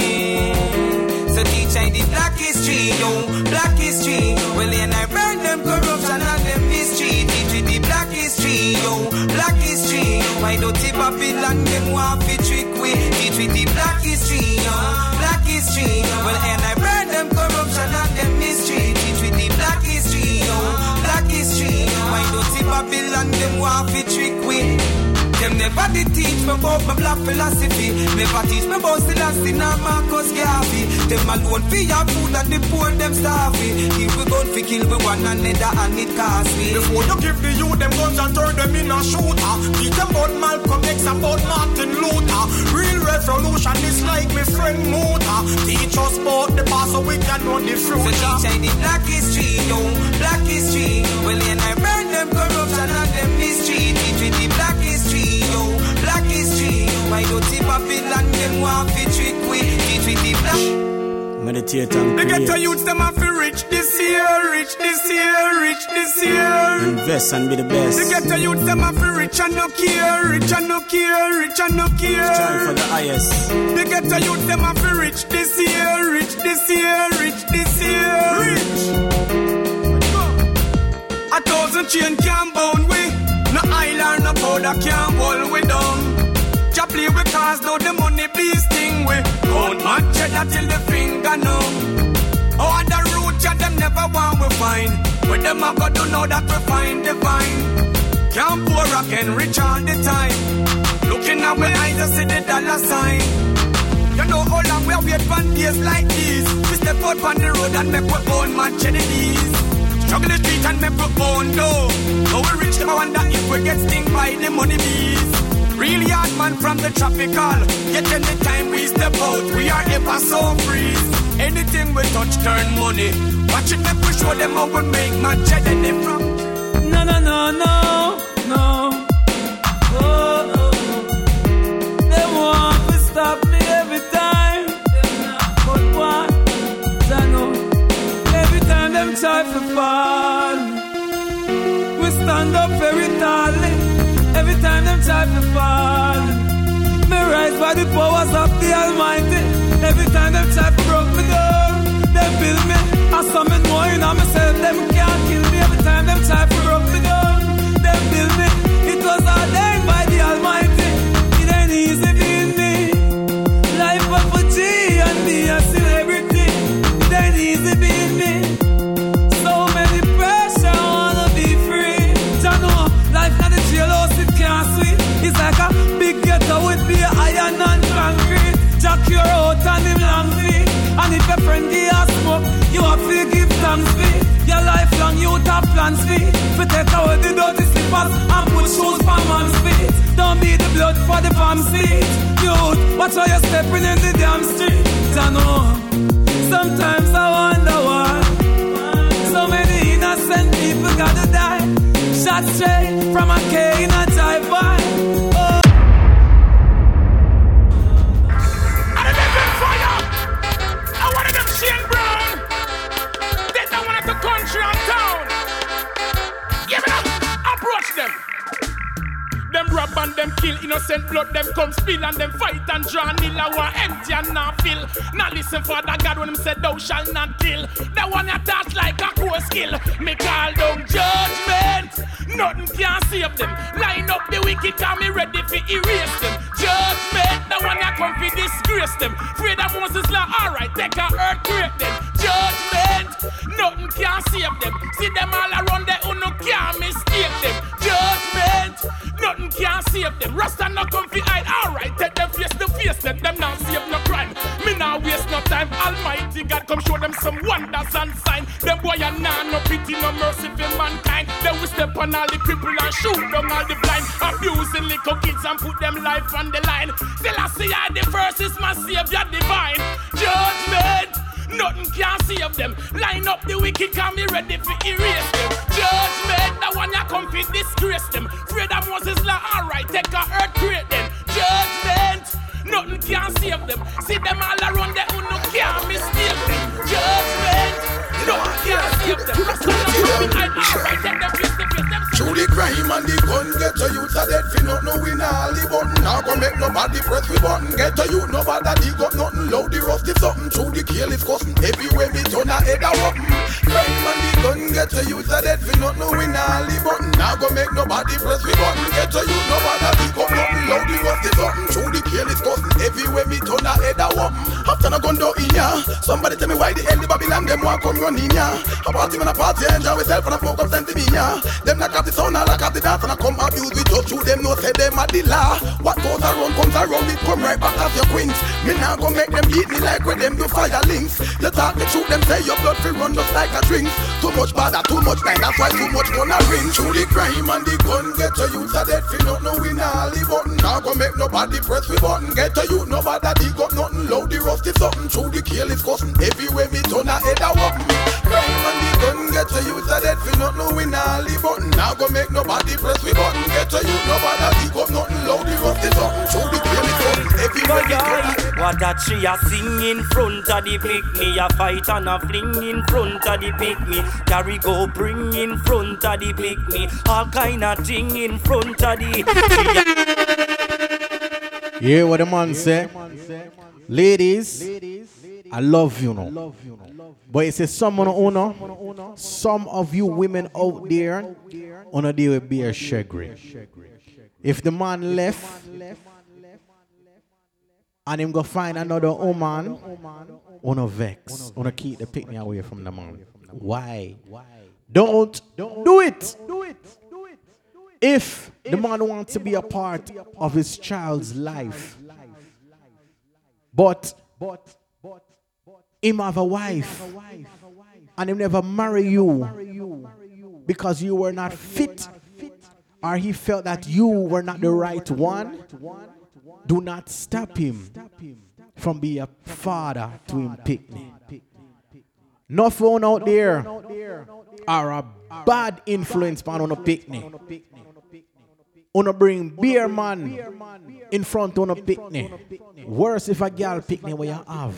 So teach I the black history yo Black history Well and I burn them corruption and them mystery Teach you the black history yo. Black history Why don't tip up Babylon them want fi trick we? Teach we the black history yo. Black history Well and I burn them corruption and them mystery Teach we the black history yo. Black history Why don't tip Babylon them want fi trick we them never did teach me about my black philosophy. Never teach me about Selassie nor Marcus Garvey. Them alone for your food and the poor them starving. If we gun fi kill we one another and it cost me. Before you give the youth them guns and turn them in a shooter Teach them about Malcolm X and about Martin Luther Real revolution is like my friend Muta Teach us about the past so we can know the So future teach I the black history, yo, black history. Well, and I burn them corruption and them. Teach me the black don't Babylon them want fi trick we? Teach me the black. Meditate and The create. ghetto youths them have to rich this year, rich this year, rich this year Invest and be the best. The ghetto youths them have to rich and no care, rich and no care, rich and no care Strive for the highest. The ghetto youth them have to rich this year, rich this year, rich this year, rich. A thousand chain can't bound we, no island, no powder can't hold we down. Ja play with cause though the money please thing we. Count my cheddar till the finger numb. Oh, the root ja them never want we find. When them a go do know that we find divine. Can't pour rock and rich all the time. Looking at my eyes, I see the dollar sign. You know how long we wait for days like these. We step out on the road and make we own match the. Struggle the street and make we own dough. Now we reach them, I wonder if we get sting by the money bees. Really hard man from the tropical. Yet any time we step out, we are ever so free. Anything we touch turn money. Watch it, make we show them how we make match the from. No, no, no, no, no. Oh, oh. They want to stop me every time. But what? I know. Every time them try to fall, we stand up very tallly. Them to fall, me rise by the powers of the Almighty. Every time them try to broke me down, them build me. I saw me knowing I myself, them can't kill me. Every time friend a smoke, you have to give thanks for. Your lifelong youth have plans for. For take away the dirty slippers and put shoes for man's feet. Don't be the blood for the palm seat. Youth, watch how you're stepping in the damn street. I know. Sometimes I wonder why. So many innocent people gotta die. Shot straight from a K in a drive-by. Blood them come spill and them fight and draw nil. Want empty and not fill. Now listen for the God when him said thou shall not kill. That one attached like a core skill. Me call down judgment. Nothing can save them. Line up the wicked, cause me ready for erase them. Judgment, the one that come for disgrace them. Afraid of Moses law, alright, take a earthquake them. Judgment, nothing can save them. See them all around there who no can mistake them. Judgment, nothing can save them. Rasta no come fi hide, alright, take them face to face them. Them not save no crime. Me not waste no time. Almighty God come show them some wonders and sign. Them boy a nah no pity, no mercy for mankind. Then we step on all the people and shoot down all the blind. Abusing little kids and put them life on the line. Still I see I the first is my savior divine. Judgment. Nothing can save them. Line up the wicked, can be ready for erase them. Judgment, the one ya come fi disgrace them. Afraid of Moses law, alright, take a earthquake then. Judgment, nothing can save them. See them all around there who no can mistake them. Judgment, nothing can save them. Why I'm alright, take them face to face them. Through the crime and the gun, get to youth a dead fi not know we nah live button. Now go make nobody press we button. Get to you, nobody dig up nothing. Loud the rusty something. Through the kill cussing. Everywhere me turn a head a weapon. Crime and the gun, get to youth a dead fi not know we nah live button. Now go make nobody press we button. Get to you, nobody dig up nothing. Loud the rusty something. Through the is cussing. Everywhere me turn a head a weapon. After no gun down in ya, somebody tell me why the hell the Babylon them want come run in ya. A party man a party, enjoy myself and a smoke up sent me ya. Them knock up the sound, I lock up the dance and I come abuse with just through them. No say them a the law. What goes around comes around. It come right back as your queens. Me now go make them beat me like when them do fire links. You talk the truth, them say your blood fi run just like a drink. Too much bother, too much time. That's why too much gonna ring. Through the crime and the gun, get to youth a dead fi not know we nah live button. Now go make nobody press we button. Get to you, nobody dig up nothing. Loud the rusty something. Through the kill is cussing. Everywhere me turn a head a weapon. Crime and the gun, get to youth a dead fi not know we nah live button. Now go make nobody press we button. Get to you, nobody dig up nothing. Loud the rusty something. Through the a What that she a sing in front of the pick me A fight and a fling in front of the pick me Carry go bring in front of the pick me All kind of thing in front of the hear what the man say? Ladies, I love you know. But it says some on owner, some of you women out there on a deal with beer shaggy. If the man left and him go find another woman, on a vex, on a keep the pick me away from the man. Why? Don't do it. Do it. If the man wants to be a part of his child's life, but him have a wife, and him never marry you. because you were not fit, or he felt that you were not the right one, do not stop him from being a father to him picnic. No phone out there are a bad influence on a picnic. Wanna bring beer man in front on a picnic. Worse if a girl picnic where you have.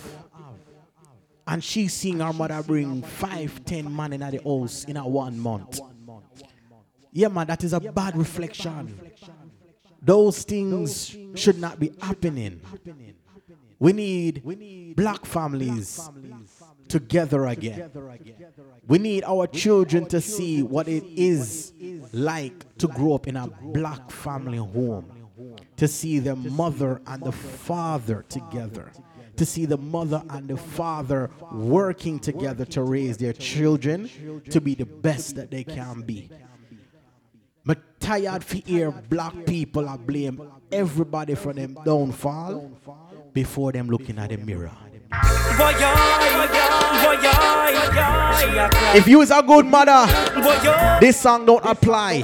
And she seeing her mother bring five, ten man in the house in a one month. Yeah, man, that is a bad reflection. Those things should not be happening. We need black families together again. We need our children to see what it is like to grow up in a black family home, to see the mother and the father together, to see the mother and the father working together to raise their children to be the best that they can be. I'm tired for hear black people are blame everybody for them downfall before them looking at the mirror. If you is a good mother, this song don't apply.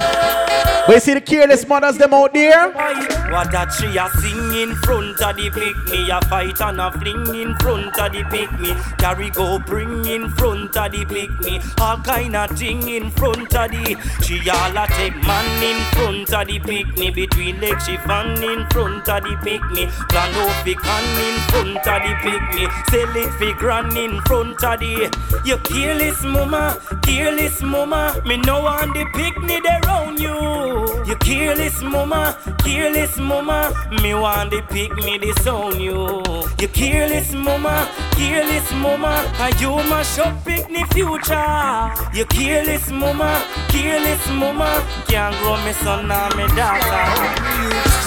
But you see the careless mothers them out there? What that she a sing in front of the pick me? A fight and a fling in front of the pick me. Carry go bring in front of the pick me. All kind of thing in front of the She all a take man in front of the pick me. Between legs she fan in front of the pick me. Plan no fi can in front of the pick me. Sell it fi grand in front of the You careless mama, careless mama. Me know on the pick me they round you. You careless mama, careless careless mama, me want to pick me this on you. You careless mama, careless mama, and you mash up pick me future. You careless mama, careless mama, can't grow me son or me daughter.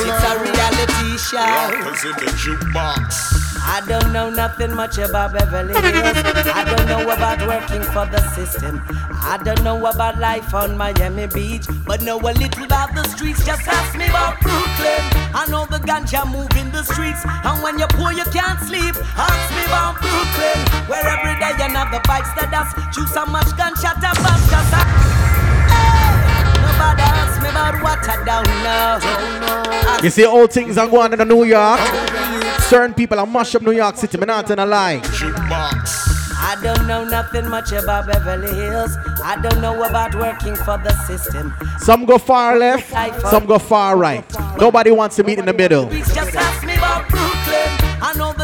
It's a reality show. Rappers in the jukebox. I don't know nothing much about Beverly Hills. I don't know about working for the system. I don't know about life on Miami Beach, but know a little about the streets. Just ask me about Brooklyn. I know the ganja move in the streets, and when you're poor you can't sleep. Ask me about Brooklyn, where every day another bikes that dust. Chew so much and bust just. Nobody ask me about what I don't know. You see all things are going on in New York. Certain people are mash up New York City. Me not telling a lie. I don't know nothing much about Beverly Hills. I don't know about working for the system. Some go far left, some go far right. Nobody wants to meet in the middle.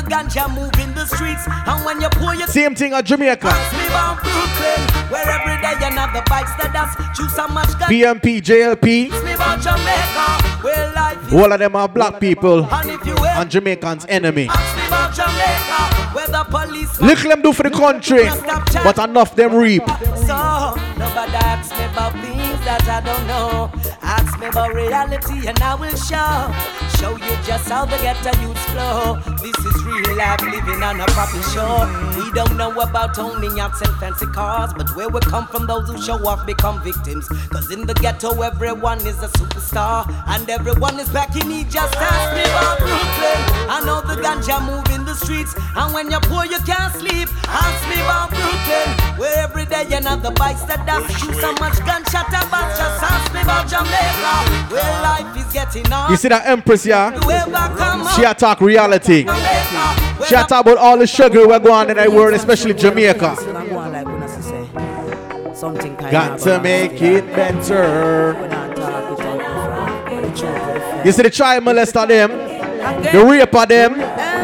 Ganja move in the streets, and when you're poor, you Same thing at Jamaica. me Brooklyn, where every day another bikes the dust. Chew so much ganja. PNP, JLP, me Jamaica, where life all of them are black people And you Jamaicans' enemy. ask me Jamaica, where the police. Little them do for the country, but enough them reap. So nobody asks me about things that I don't know. Ask me about reality and I will show. Show you just how the ghetto youths flow. This is real life living on a proper show. We don't know about owning yachts and fancy cars, but where we come from, those who show off become victims. Cause in the ghetto, everyone is a superstar, and everyone is back in. Just ask me about Brooklyn. I know the ganja move in the streets, and when you're poor, you can't sleep. Ask me about Brooklyn, where every day another bites the dust. Shoot so much gunshot and bust. Just ask me about Jamaica, where life is getting on. You see that Empress, yeah? She attack reality. She attack about all the sugar we're going in the world, especially Jamaica. Something Got to make it better. You see the child molester them, the raper them.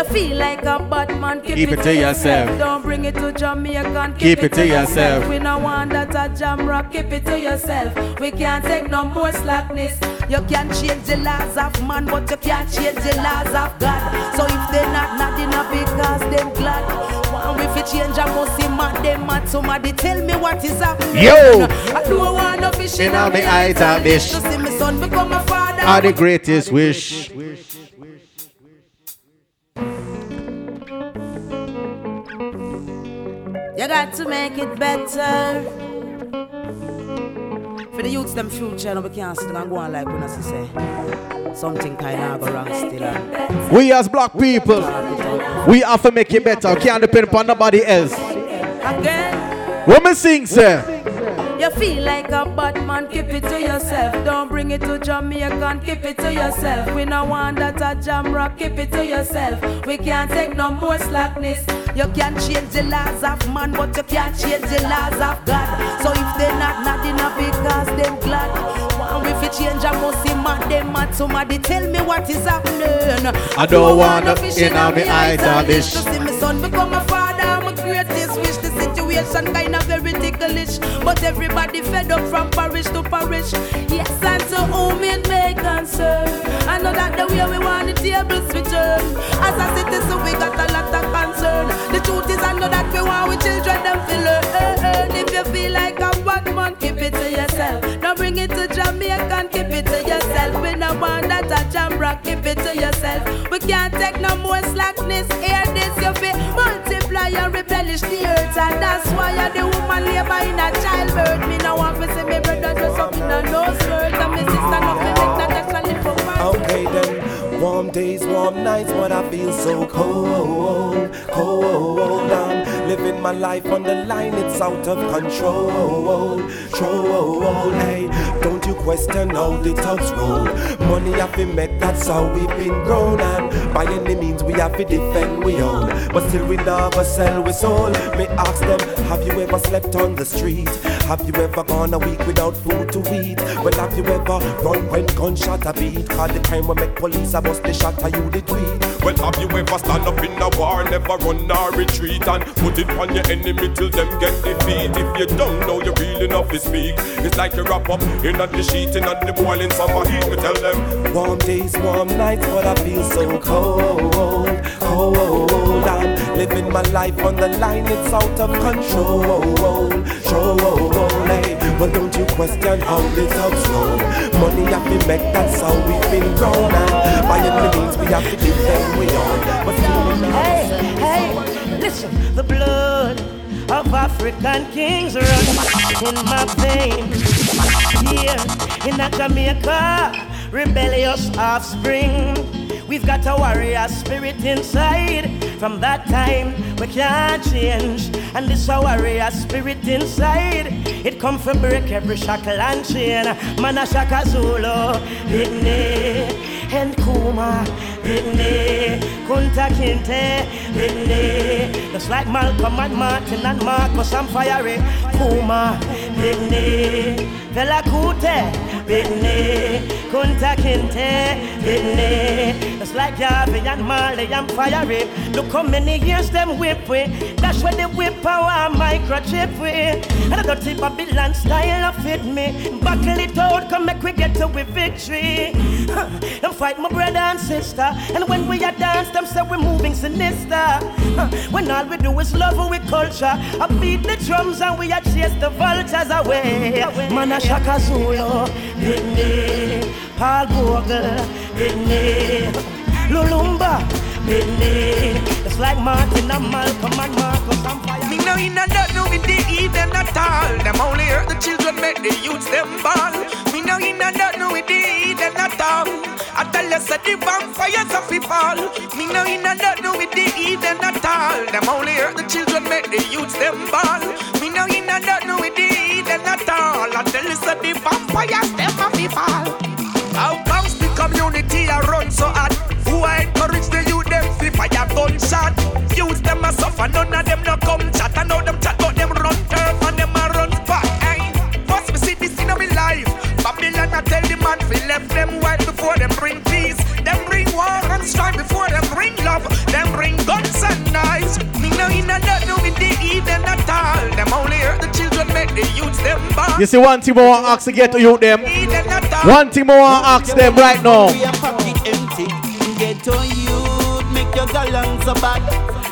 You feel like a bad man, keep, Keep it to yourself. Don't bring it to Jamaican, Keep it to yourself. We no want that a jam rock, keep it to yourself. We can't take no more slackness. You can't change the laws of man, but you can't change the laws of God. So if they not not enough because them glad. One if you change, I must see man, them mad. Somebody tell me what is happening. Yo! I don't want no fish In me eyes a fish. To see my son become a father. Are the greatest wish. You got to make it better. For the youths, them future, no, we can't sit and go on like when I say. Something kind of go wrong still. and- We as black people, we have to make it better. Can't depend upon nobody else. Again, What sing, sir? You feel like a bad man, keep it to yourself. Don't bring it to Jamaican, keep it to yourself. We no want that a jam rock, keep it to yourself. We can't take no more slackness. You can't change the laws of man, but you can't change the laws of God. So if they not not enough because them glad. One if you change, must see man, them mad. Somebody tell me what is happening. I don't want no fish in all me eyes a fish. To see my son become a father, my greatest The situation kind of very ticklish, but everybody fed up from parish to parish. Yes, and so whom it may concern. I know that the way we want the tables return. As a citizen, we got a lot of concern. The truth is, I know that we want we children them to learn. If you feel like a bad man, keep it to yourself. Don't bring it to Jamaican, keep it to yourself. We no want jam rock, keep it to yourself. We can't take no more slackness. Hear this, you feel multiply and replenish the earth, and that's why I the woman labor in a childbirth. Me no want to see me brother dress up in a no skirt, and me sister no warm days, warm nights, but I feel so cold, cold. I'm living my life on the line, it's out of control, control. Hey, don't you question how the thugs roll? Money have been met, that's how we've been grown, and we have to defend we own. But still we never sell we soul. Me ask them, have you ever slept on the street? Have you ever gone a week without food to eat? Well, have you ever run when gunshot a beat? Cause the time we make police a bust the shot, are you the tweet? Well, have you ever stand up in a war, never run nor retreat, and put it on your enemy till them get defeat? If you don't know, you're real enough to speak. It's like you wrap up in the sheet in the boiling summer heat. Me tell them, warm days, warm nights, but I feel so cold, cold. I'm living my life on the line, it's out of control, control. Hey, well, don't you question how this helps roll? Money have to make, that's how we've been grown. And by any means, we have to defend we own. But Hey, hey, listen, the blood of African kings run in my veins. Here in Jamaica, rebellious offspring. We've got a warrior spirit inside. From that time, we can't change. And this a warrior spirit inside. It come for break every shackle and chain. Man a shaka Zulu, Whitney and Kuma, Whitney, Kunta Kinte, Whitney. Just like Malcolm and Martin and Marcus and Fiery, Kuma, Whitney, Fela Kuti, Whitney, Kunta Kinte, Whitney. Just like Yavi and Marley and Fiery. Look how many years them whip we. That's where they whip our microchip we. And the Babylon style of fit me. Buckle it out, come make we get to victory. Them fight my brother and sister. And when we are dance, them say we're moving sinister. When all we do is love our culture. I beat the drums and we are chase the vultures away. Man a Shaka Zulu, Paul Bogle, Lumumba, Whitney. Like Martin and Malcolm and Marcus and Fire. Me no in a nothing with the heathen at all. Them only hurt the children, make the youths them ball. Me no in a nothing with the heathen at all. I tell you, say the vampires of fall. Me no in a nothing with the heathen at all. Them only hurt the children, make the youths them ball. Me no in a nothing with the heathen at all. I tell you, say the vampires them of fall. How comes the community a run so hot? Who I encourage the youth fire gunshot? Youth them a suffer, none of them no come chat. I know them chat, but them run turf and them a run spot. Hey, must me see this in my life. Babylon I tell the man fi left them white before them bring peace. Them bring war and strife before them bring love. Them bring guns and knives. Me no in a nothing with the heathen at all. Them only hurt the children, make the youths them bad. You see one thing I ask to get to you them. Heathen at all. One thing I ask them right now. Make your gallons so bad.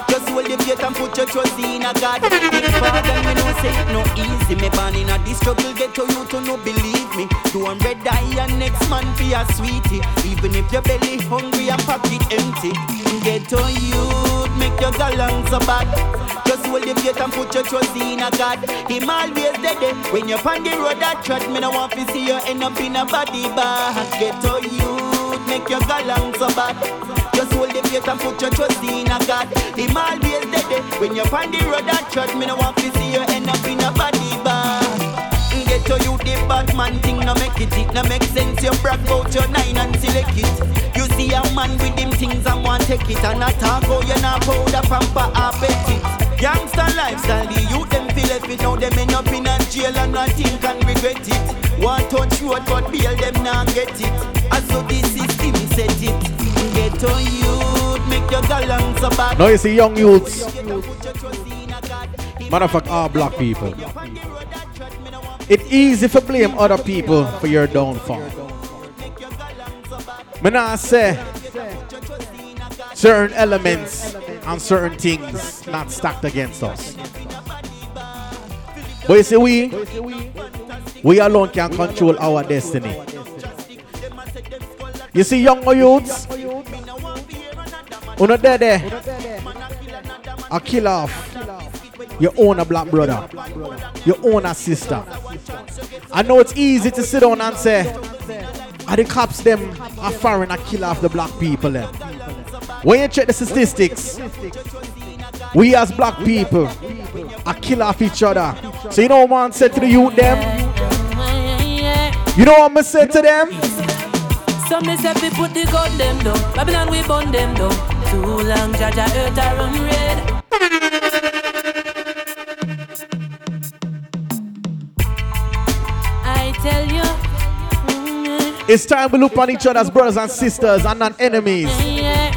Just hold your faith and put your trust in a God. Big father, me no say it no easy. Me born in a this struggle, get to you to no believe me. Don't red eye and next man be a sweetie. Even if your belly hungry and pocket empty. Get on you, make your gallons so bad. Just hold your faith and put your trust in a God. Him always there. Eh? When you're on the road that tread, me no want to see you end up in a body bag. Get on you, make your galang so bad. Just hold the faith and put your trust in a God. The Him always there. When you're on the road that tread, me no want to see you end up in a body bag. Get to you the bad man thing, no make it, it no make sense. You brag about your nine and select it. You see a man with them things and want take it and attack how you not powder pamper it. Youngster lifestyle, the youth them feel it now them end up in a jail and nothing can regret it. Want touch road but bail them not get it. And so the system set it. Get on you, make your galang so bad. Now you see young youths. Matter of fact, all black people. It's easy to blame other people for your downfall. Me not say certain elements and certain things not stacked against us. But you see, we we alone can control our destiny. You see, young youths, Uno there there. A kill off. your own a black brother. your own a sister. I know it's easy to sit down and say, are the cops them are foreign and kill off the black people then? When you check the statistics, we as black people are kill off each other. So you know man said to the youth them? You know what I'm say to them? So me say we put the gun them down. Babylon we burn them down. Too long, Jaja earth a run red. I tell you, mm, It's time we look on each other as brothers and sisters and not enemies. yeah.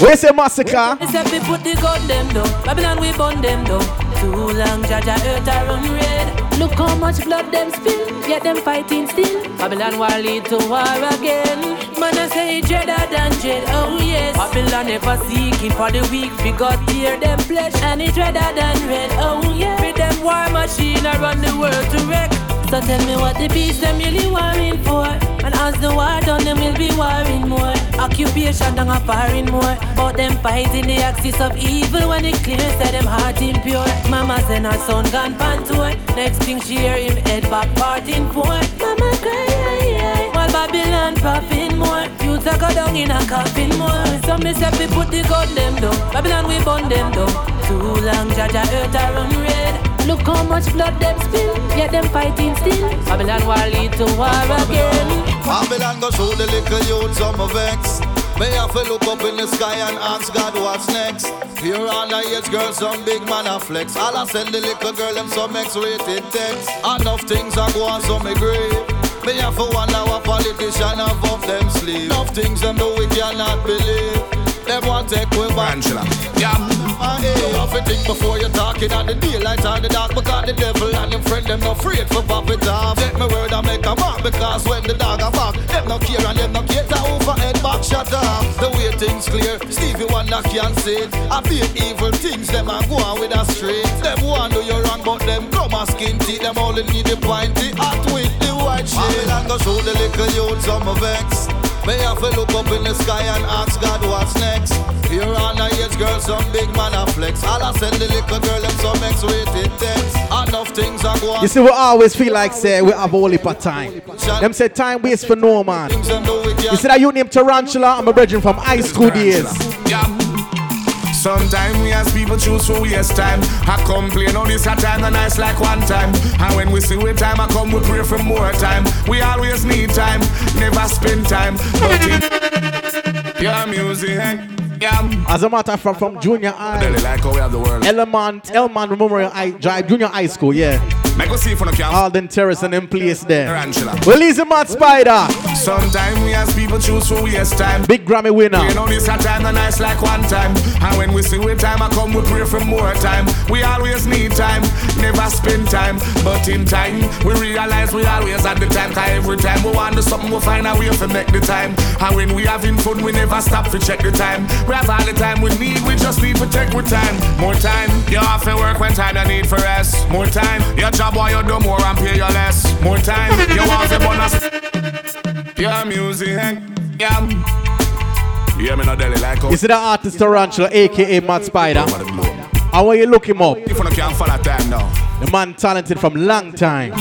Where's the massacre? Me say we put the gun them down, Babylon we burn them down. Too long, Jaja earth a run red. Look how much blood them spill, yet them fighting still. Babylon war lead to war again. Man I say dreader than dread, oh yes. Babylon never seeking for the weak, we got tear them flesh, and it dreader than red, oh yeah. With them war machine around the world to wreck. So tell me what the beast them really warring for. And as the war done, them will be warring more. Occupation and a firing more. But them fighting the axis of evil when it clear say them heart impure. Mama send her son gone pan tour. Next thing she hear him head back parting for. Mama cry, aye. While Babylon puffing more. Youth a go down in a coffin more. So me say we put the gun them down. Babylon we burn them down. Too long, Jaja earth a run red. Look how much blood them spill, yet them fighting still. Babylon war lead to war again. Babylon go show the little youth some vex. May have to look up in the sky and ask God what's next. Here on the age girl, some big man a flex. All I send the little girl them some X-rated text. Enough things are going so me grave. Me have to wonder what politician have up them sleeve. Enough things them do we cannot believe. Them want take we back. Angela. Yeah. Uh, hey, you have to think before you're talking at the daylight or the dark because the devil and them friend them no afraid for pop it off. Take me word and make a mark because when the dog a bark, them no care and them no cater overhead back shut off. The way things clear, Stevie Wonder can say it. I be evil things them a go on with a straight. Them want do you wrong but them come a skin teeth. Them only need the pointy hot with the white shade. Babylon go show the little youth some vex. May have to look up in the sky and ask God what's next. Here on a age girl, some big man a flex. All I send the little girl them some X-rated text. Enough things are going. You see, we always feel like say we have a whole heap of time. Them say time waits for no man. You see that you named Tarantula? I'm a virgin from high school days. Sometimes we as people choose for waste time. I complain all this a time and nice like one time. And when we see we time, I come we pray for more time. We always need time, never spend time. But it, your music, yeah. As a matter of fact, from junior high, like how we have the world. Element, Elman Memorial High Drive, junior high school, yeah. Make us see if we can. Alden Terrace and them place there. Angela. Release the Mad Spider. Sometimes we as people choose for waste time. Big Grammy winner. You know this a time and nice like one time. And when we see we time, I come we pray for more time. We always need time, never spend time. But in time, we realize we always at the time. Cause every time we want to something, we find a way to make the time. And when we having fun, we never stop to check the time. Have all the time we need, we just need to take with time. More time, you have to work when time you need for rest. More time, your job while you do more and pay you less. More time, you want the bonus. Your music, yeah. Yeah, me not deli like You see that artist Tarantula, aka Mad Spider? How will you look him up? If you can't follow time now. The man talented from long time.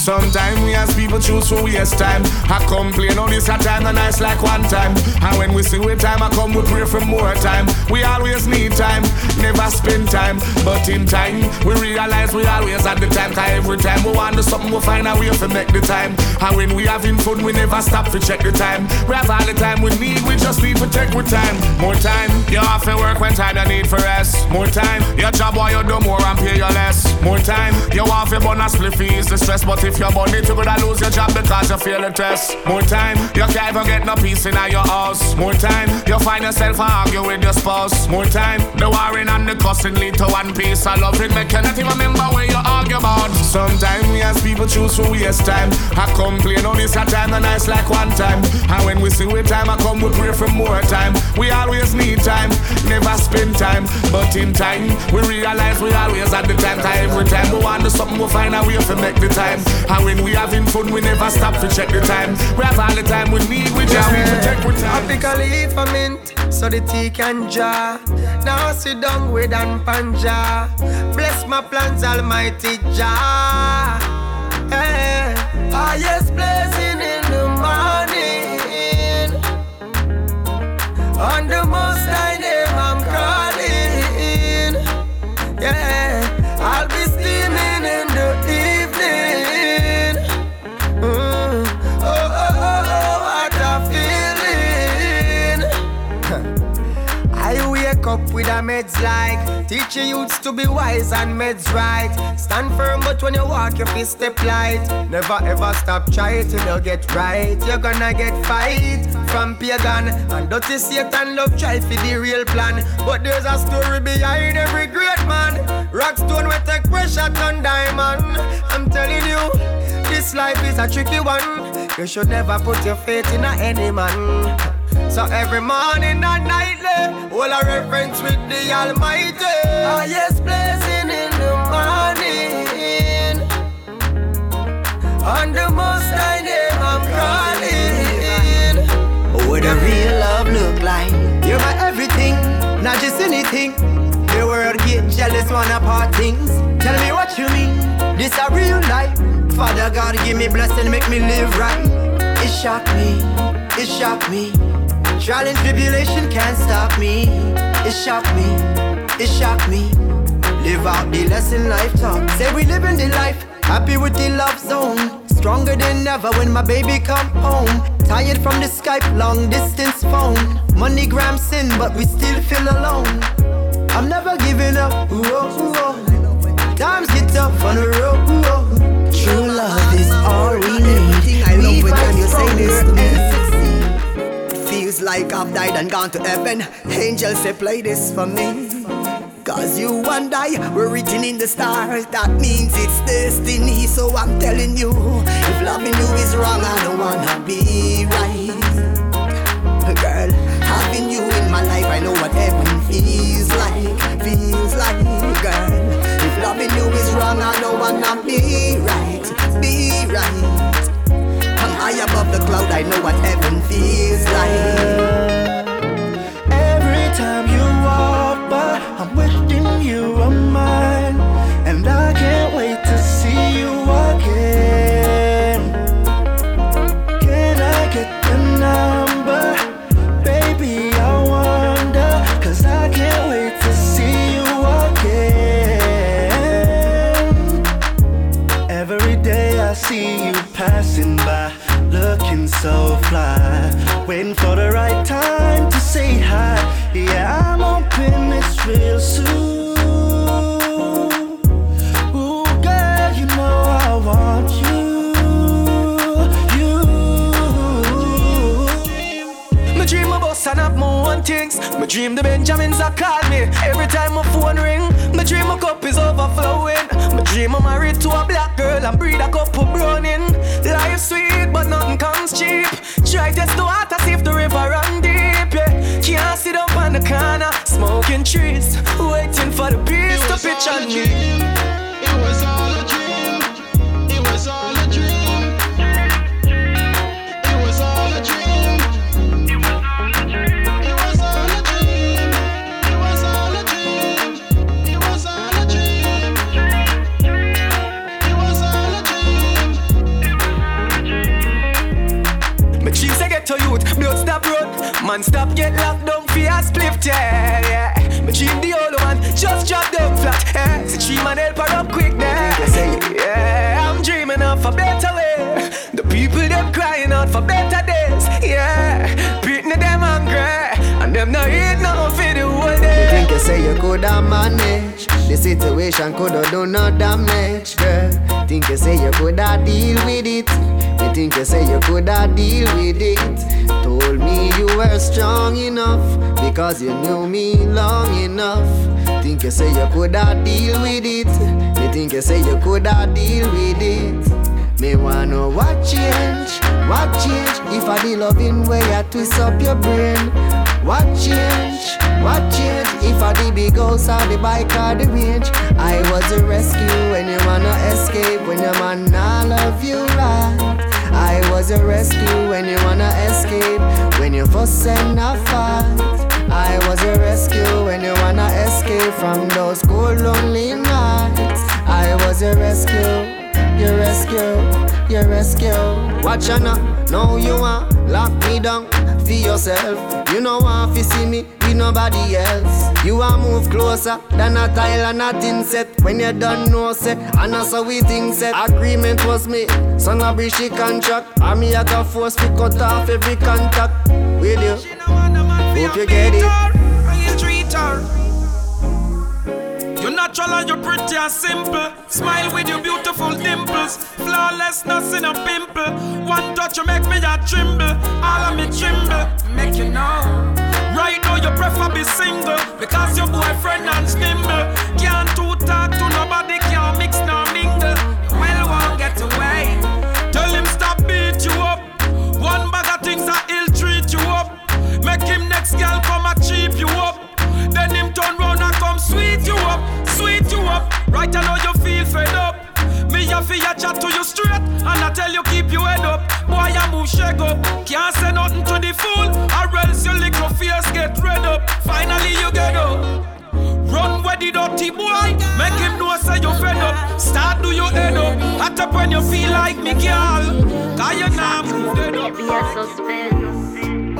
Sometimes we as people choose for waste time. I complain all this a time and nice like one time. And when we see we time, I come we pray for more time. We always need time, never spend time. But in time, we realize we always at the time. Cause every time we want to something, we find a way to make the time. And when we having fun, we never stop to check the time. We have all the time we need, we just need to take with time. More time, you have work when time you need for rest. More time, your job while you do more and pay you less. More time, you want to bonus split fees, the stress, but if you're money to gonna lose your job because you feel the test. More time, you can't even get no peace in your house. More time, you find yourself argue with your spouse. More time, the warring and the cussing lead to one piece of love. It make you not even remember where you argue about. Sometimes we as people choose for waste time. I complain all this a time and nice like one time. And when we see we time, I come we pray for more time. We always need time, never spend time. But in time, we realize we always at the time. Every time we want to something, we find a way to make the time. And when we having fun, we never stop to check the time. We have all the time we need, we just need to check with time. I pick a leaf a mint so the tea can jar. Now sit down with and panja. Bless my plans, Almighty Jah. Eh, ah, Highest blessing in the morning. On the most meds like Teach your youths to be wise and meds right. Stand firm but when you walk your feet step light. Never ever stop trying till you get right. You're gonna get fight from pagan And dirty Satan. Love try for the real plan But there's a story behind every great man. Rockstone we take pressure on diamond. I'm telling you this life is a tricky one. You should never put your faith in a any man so every morning and nightly, all a reference with the Almighty. Ah, Highest blessing in the morning. On the most high name I'm calling. What a real love look like? You're my everything, not just anything. The world get jealous, wanna part things. Tell me what you mean. This a real life. Father God, give me blessing, make me live right. It shocked me, it shocked me. Trial and tribulation can't stop me. It shocked me, it shocked me. Live out the lesson life taught. Say we living the life, happy with the love zone. Stronger than ever when my baby come home. Tired from the Skype long distance phone. MoneyGram sin, but we still feel alone. I'm never giving up. Ooh, oh, ooh, ooh. Times get tough on the road. Ooh, oh. True love is all we need. I love when you say this to me like I've died and gone to heaven. Angels say, play this for me. Cause you and I were written in the stars. That means it's destiny. So I'm telling you, if loving you is wrong, I don't wanna be right. Girl, having you in my life, I know what heaven feels like. Feels like, girl. If loving you is wrong, I don't wanna be right. Be right. High above the cloud, I know what heaven feels like. Every time you walk by, I'm wishing you were mine. And I Waiting for the right time to say hi. Yeah, I'm hoping it's real soon. My things. Me dream the Benjamins are call me every time my phone ring. my dream my cup is overflowing. My dream I'm married to a black girl and breed a couple browning. Life sweet, but nothing comes cheap. Try test the water, see if the river run deep. Yeah, can't sit up on the corner, smoking trees, waiting for the beast to pitch on me. Man stop get locked down for a split, yeah, yeah. Me dream the old one just drop down flat, yeah. See three man help her up quick there. Yeah, I'm dreaming of a better way. The people them crying out for better days, yeah. Beating them hungry, and them not eat nothing for the whole You think you say you coulda manage The situation coulda done no damage, girl Think you say you coulda deal with it. Me think you say you coulda deal with it. Told me you were strong enough Because you knew me long enough. Think you say you coulda deal with it. Me think you say you coulda deal with it. Me wanna what change, what change. If I the loving way I twist up your brain What change, what change If I the big house or the bike or the range. I was a rescue when you wanna escape. When your man not love you right. I was a rescue when you wanna escape. When you fuss and not fight. I was a rescue when you wanna escape From those cold lonely nights. I was a rescue you rescue, you rescue. Watch out now, now you want lock me down for yourself. You know want to see me with nobody else. You want move closer than a tile and a tin set. When you done know say, and that's how we think set. Agreement was made, so no breach the contract. And me I got force to cut off every contact with you. Hope you get it. Natural and you're pretty and simple. Smile with your beautiful dimples. Flawless, nothing a pimple. One touch you make me a tremble. All of me tremble. Make you know. Right now you prefer be single because your boyfriend and nimble. Can't too talk to nobody, can't mix nor mingle. Well, won't get away. Tell him stop beat you up. One bag of things that he'll treat you up. Make him next girl come and cheap you up. Right I know you feel fed up. Me a fi a chat to you straight And I tell you keep your head up. Boy I move shake up. Can't say nothing to the fool Or else your little face get red up. Finally you get up. Run where the dirty boy. Make him know say you fed up. Start do your head up. Hot up when you feel like me girl. Cause you now move dead up.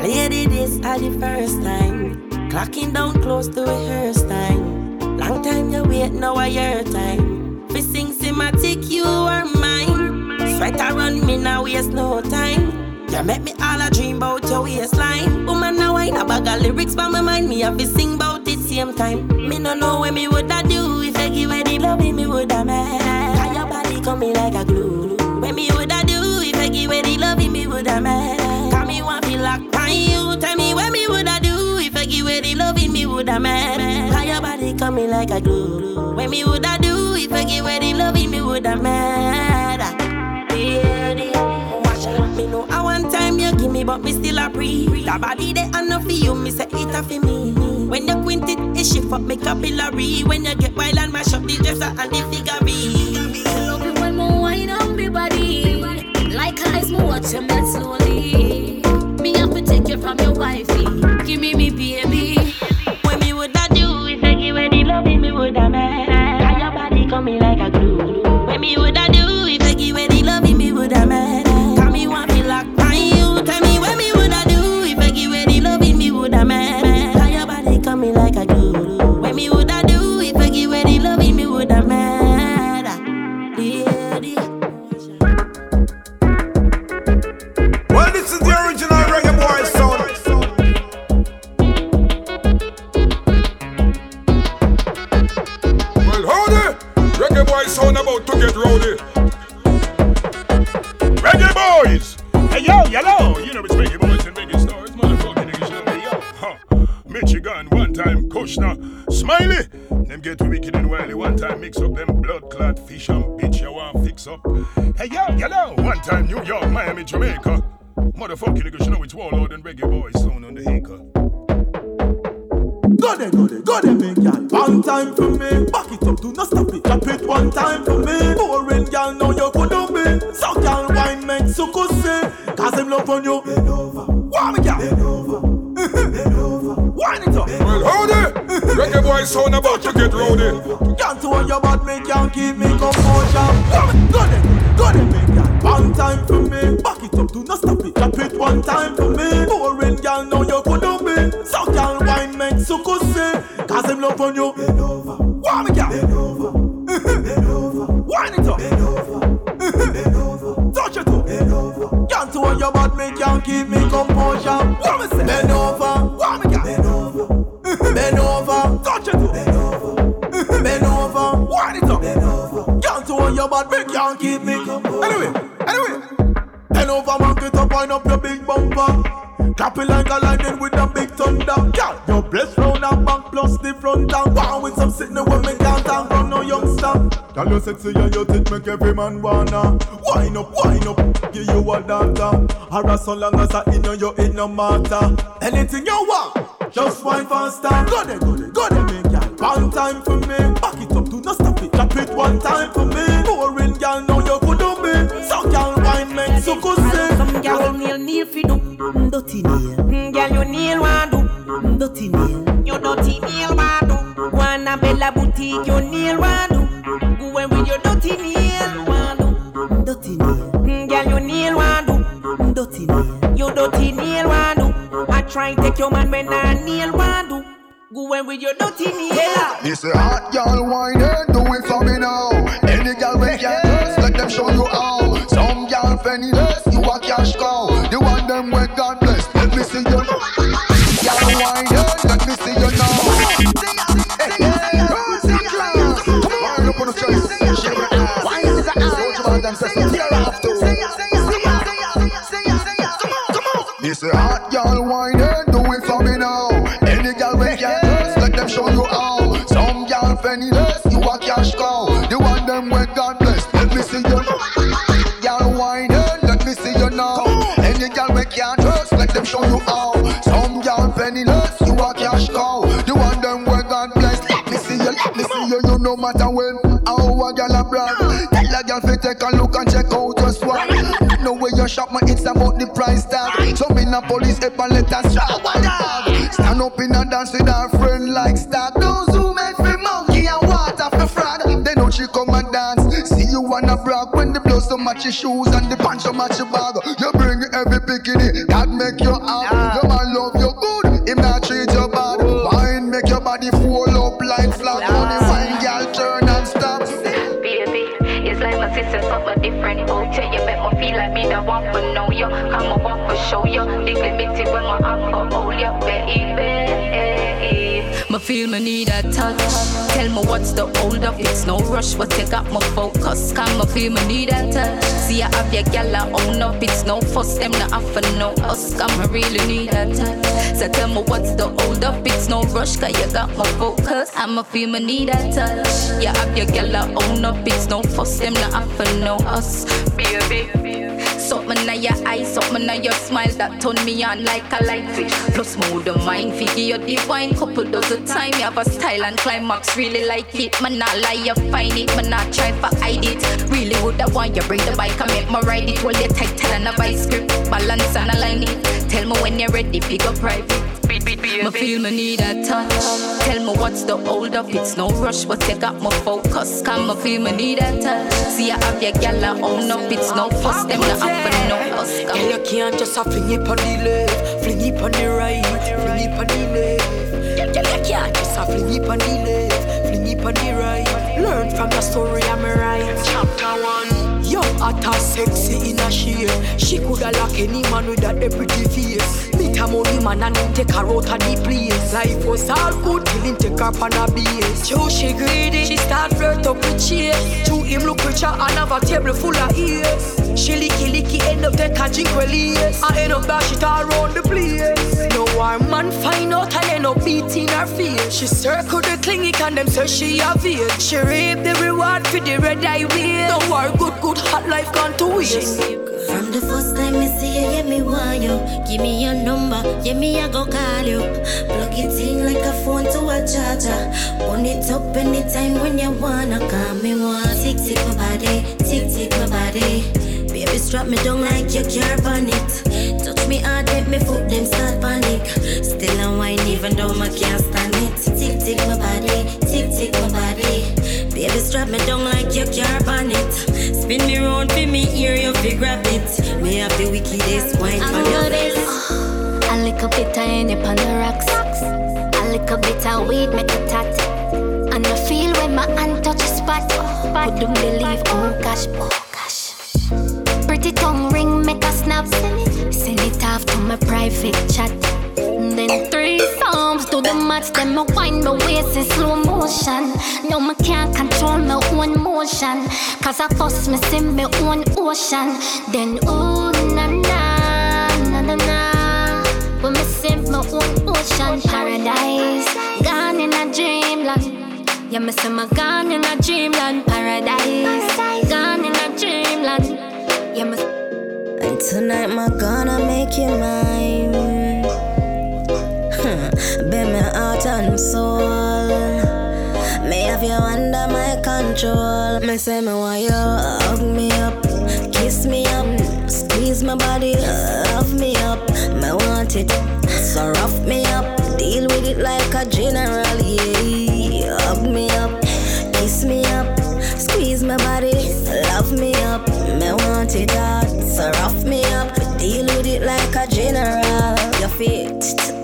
Lady, this are the first time. Clocking down close to rehearse time. Long time you wait, now I your time. We sing cinematic, you are mine. Sweat I run me now, waste no time. You make me all a dream about your waistline. Woman, now I know bag of lyrics by my mind. Me have to sing about it same time. Me no know what me woulda do if I give it the love me woulda. Cause your body coming like a glue. What me woulda do if I give it the love me woulda mad. Cause me want feel like you. Tell me what me woulda do if I give it the love me woulda mad. Your body coming like a glue. What me woulda do if I give it the love me woulda mad. Yeah, yeah. Watch out, me know I one time you give me, but me still a breathe. That body they enough for you, me say it a for me. When you quint it, it shift up me capillary. When you get wild and mash up the dresser and the figurine. Love it when more wine on me body. Like eyes, me watch that slowly. Me have to take you from your wifey. Give me me baby. Give you a daughter. Harass so long as I in you, you in no matter. Anything you want, just wine faster. Go there, go there, go there, me girl. One time for me, back it up, do not stop it. Clap it one time for me. Boring girl, now you couldn't be. So girl, wine make so good say. Some gal nail nail fi do dirty nail. Mm, Gal you nail want do dirty nail. You dirty nail want do. Wanna bella boutique you nail want do. Go and with your dirty nail Try and take your man when I kneel one do. Go in with your dirty nail. This a hot y'all wine and do it for me now. Any girl we can dance, let them show you how. Some y'all penniless, you a cash cow. The one them with God bless, let me see you now. Y'all wine and let me see you now. Wine is say ass. Don't you want say sisters? You're after. This a hot y'all wine. Let them show you how. Some y'all penniless, you a cash cow. The one them when God bless. Let me see you, let me see you. You no matter when, how a girl a brag. Tell a girl fi take a look and check out your swag. No way you shop, my it's about the price tag. So me na police, and us drag one dog. Stand up in a dance with our friend like Stack. Frog. She come and dance. See you wanna brag when the blouse don't match your shoes and the pants don't match your bag. You bring every bikini that make you out. Your man love you good, him not treat you bad. Wine make your body full up like flag. Money wine, feel me need a touch. Tell me what's the hold up. It's no rush, but you got my focus. Come me feel me need a touch. See I have your gal I own up. It's no fuss, them not offer no us. Come me really need a touch. So tell me what's the hold up. It's no rush, cause you got my focus. I'ma feel me need a touch. You have your gal I own up. It's no fuss, them not offer no us. Baby. Something in your eyes, something in your smile that turn me on like a light switch. Plus, more the mind figure your divine couple dozen time. You have a style and climax, really like it. Man, not lie, you find it, man, not try for hide it. Really would I want you bring the bike and make me ride it. Well, you tight, tell and a vice script, balance and align it. Tell me when you're ready, pick up private. Me feel me need a touch. Tell me what's the hold up. It's no rush, but you got my focus. Come me feel me need a touch. See I have your gal I own up. It's no fuss. Them not happen no us. Girl, you can't just a fling it on the left, fling it on the right, fling it on the left. Girl, you can't just a fling it on the left, fling it on the right. Learn from the story I'm right. Chapter one. Yo, hot and sexy in a shade. She coulda lock any man with that pretty face. Meet a money man and him take her out of the place. Life was all good till him take her on a base. Too she greedy, she start flirt up with chase. To him look richer and have a table full of ears. She licky licky end up take a drink yes. I end up dash it all around the place. No our man find out and end up beating her face. She circle the clinic and them say she a veil. She reap the reward for the red eye wheel. Don't worry, good good hot life gone to waste. From the first time I see you, yeah, me want you. Give me your number, yeah, me I go call you. Plug it in like a phone to a charger. On it up anytime when you wanna call me one. Tick tick my body, tick tick my body. Baby, strap me down like you care on it. Touch me hard, make me foot them start panic. Still I whine even though I can't stand it. Tick tick my body, tick tick my body. Baby, strap me down like you care on it. Spin me round, for me ear, you fi grab it. Me have the wickedest wine for your this. A little bit of any on the rocks. A little bit of weed make a tat. And I feel when my hand touch a spot. Couldn't believe, oh gosh, oh. Pretty tongue ring make a snap. Send it off to my private chat. Then three psalms do the match, then me wind my waist in slow motion. No, me can't control my own motion. Cause I force me in my own ocean. Then, ooh, na na, na na na. When me see my own ocean paradise. Gone in a dreamland. Yeah, me see my gone in a dreamland paradise. Gone in a dreamland. Yeah. And tonight, my gonna make you mine. Be my heart and soul. May have you under my control. Me say me want you hug me up, kiss me up, squeeze my body, love me up. Me want it, so rough me up, deal with it like a general. Yeah, hug me up, kiss me up, squeeze my body. Me want it hard, so rough me up, deal with it like a general. Your feet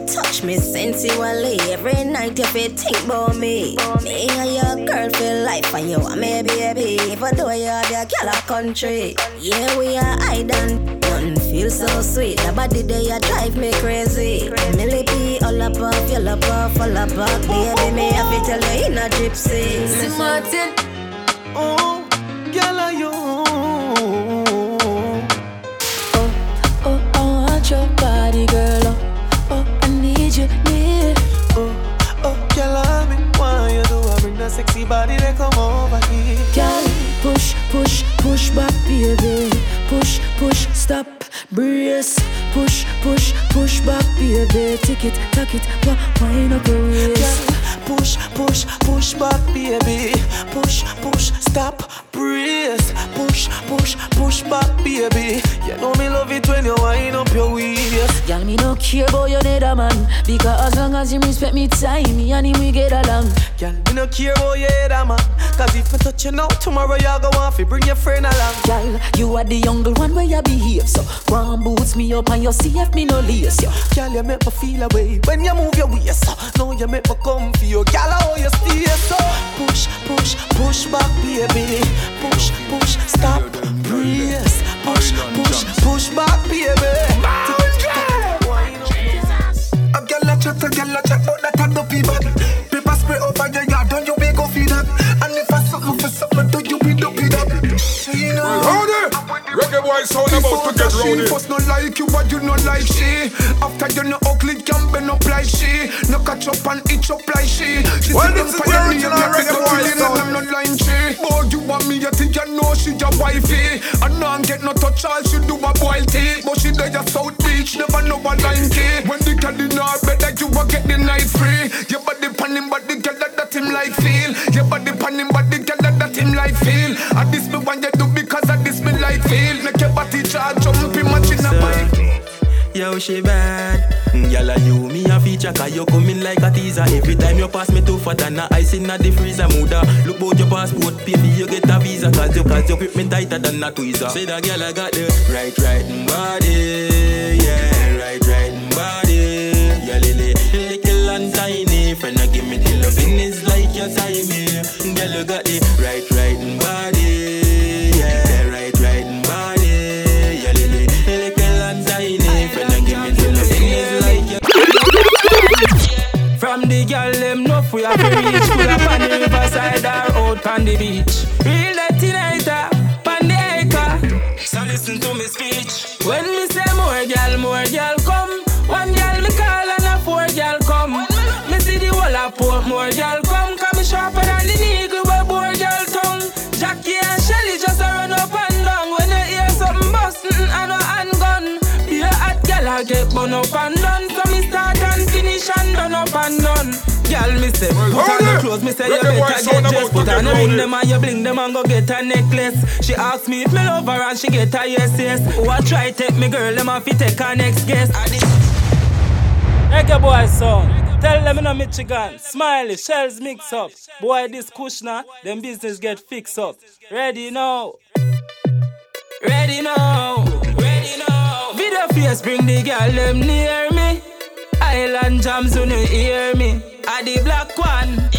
touch me sensually every night. You feel think about me. Me and your girl feel life and you want me baby. Even though you have your girl a country, yeah we are island. Nothing feels so sweet. About the body there you drive me crazy. Millie B all up off, you love off, all up off. Baby me have to tell you in a gypsy. Miss Martin. Oh, anybody that come over here. Girl, push, push, push back, baby. Push, push, stop, brace. Push, push, push back, baby. Tick it, tack it, wind up your waist. Girl, push, push, push back, baby. Push, push stop, brace. Push, push, push back, baby. You know me love it when you wind up your waist. Girl, me no care about your other man. Because as long as you respect me time Me and him we get along. Girl, me no care about your other man. Cause if I touch you now Tomorrow you go off Bring your friend along. Girl, you are the younger one where you behave So go on boots me up and you see if me no lace you Girl, you make me feel away When you move your waist so Now you make me come for you. Girl, how you stay so Push, push, push back baby Push, push, stop, brace Push, push, push back baby A girl a chat, a girl a chat, but that a dopey bad. Paper spray over your yard, don't you be go feed that. And if I something for something, do you be dopey that? You know. Rowdy, reggae boy sound about to get She rowdy. first no like you, but you no like she. After you no ugly, can bend up like she. No catch up and itch up like she. She Well, this is the original reggae you boy sound. I'm not lying she. Boy, you want me, you think you know she your wifey. And now get no touch, all she do a boil tea. But she there your South Beach, never know a line key. When the cat in her bed, like you will get the night free. Your body pan him, but the girl that, that him like feel. Your body pan him, but the girl that, that him like feel. And this me want you do bike. Yo, she bad. Girl, are you me a feature Cause you coming like a teaser. Every time you pass me too fat and a ice in the freezer Mood Look bout your passport, for you get a visa. Cause you, cause you grip me tighter than a tweezer. Say that girl I got the right, right body Yeah, right, right body Yeah, lily, little and tiny Friend, I give me the loving is like your timing Girl, you got the right, right we have to reach. Could up on the riverside or out on the beach. Real detonator, on the acre. So listen to me speech. When me say more girl, more girl come. One girl me call and a four girl come. Me see the whole of port, more girl come. Come me sharper than the needle where more girl tongue. Jackie and Shelly just a run up and down. When you hear something bustin' and a handgun Be a hot girl I get bun up and done. So me start and finish and done up and done Girl, me say, put on the clothes, me say you better get dressed Put on the ring, rowdy. them and you bling them and go get a necklace She ask me if me love her and she get a yes, yes Who I try take me girl, them and fi take her next guest Reggae boy son, tell them in a Michigan, Smiley, shells mix up. Boy, this Kushna, them business get fixed up. Ready now? Ready now, ready now. Video face bring the girl them near me. Island jams when you hear me. I the black one.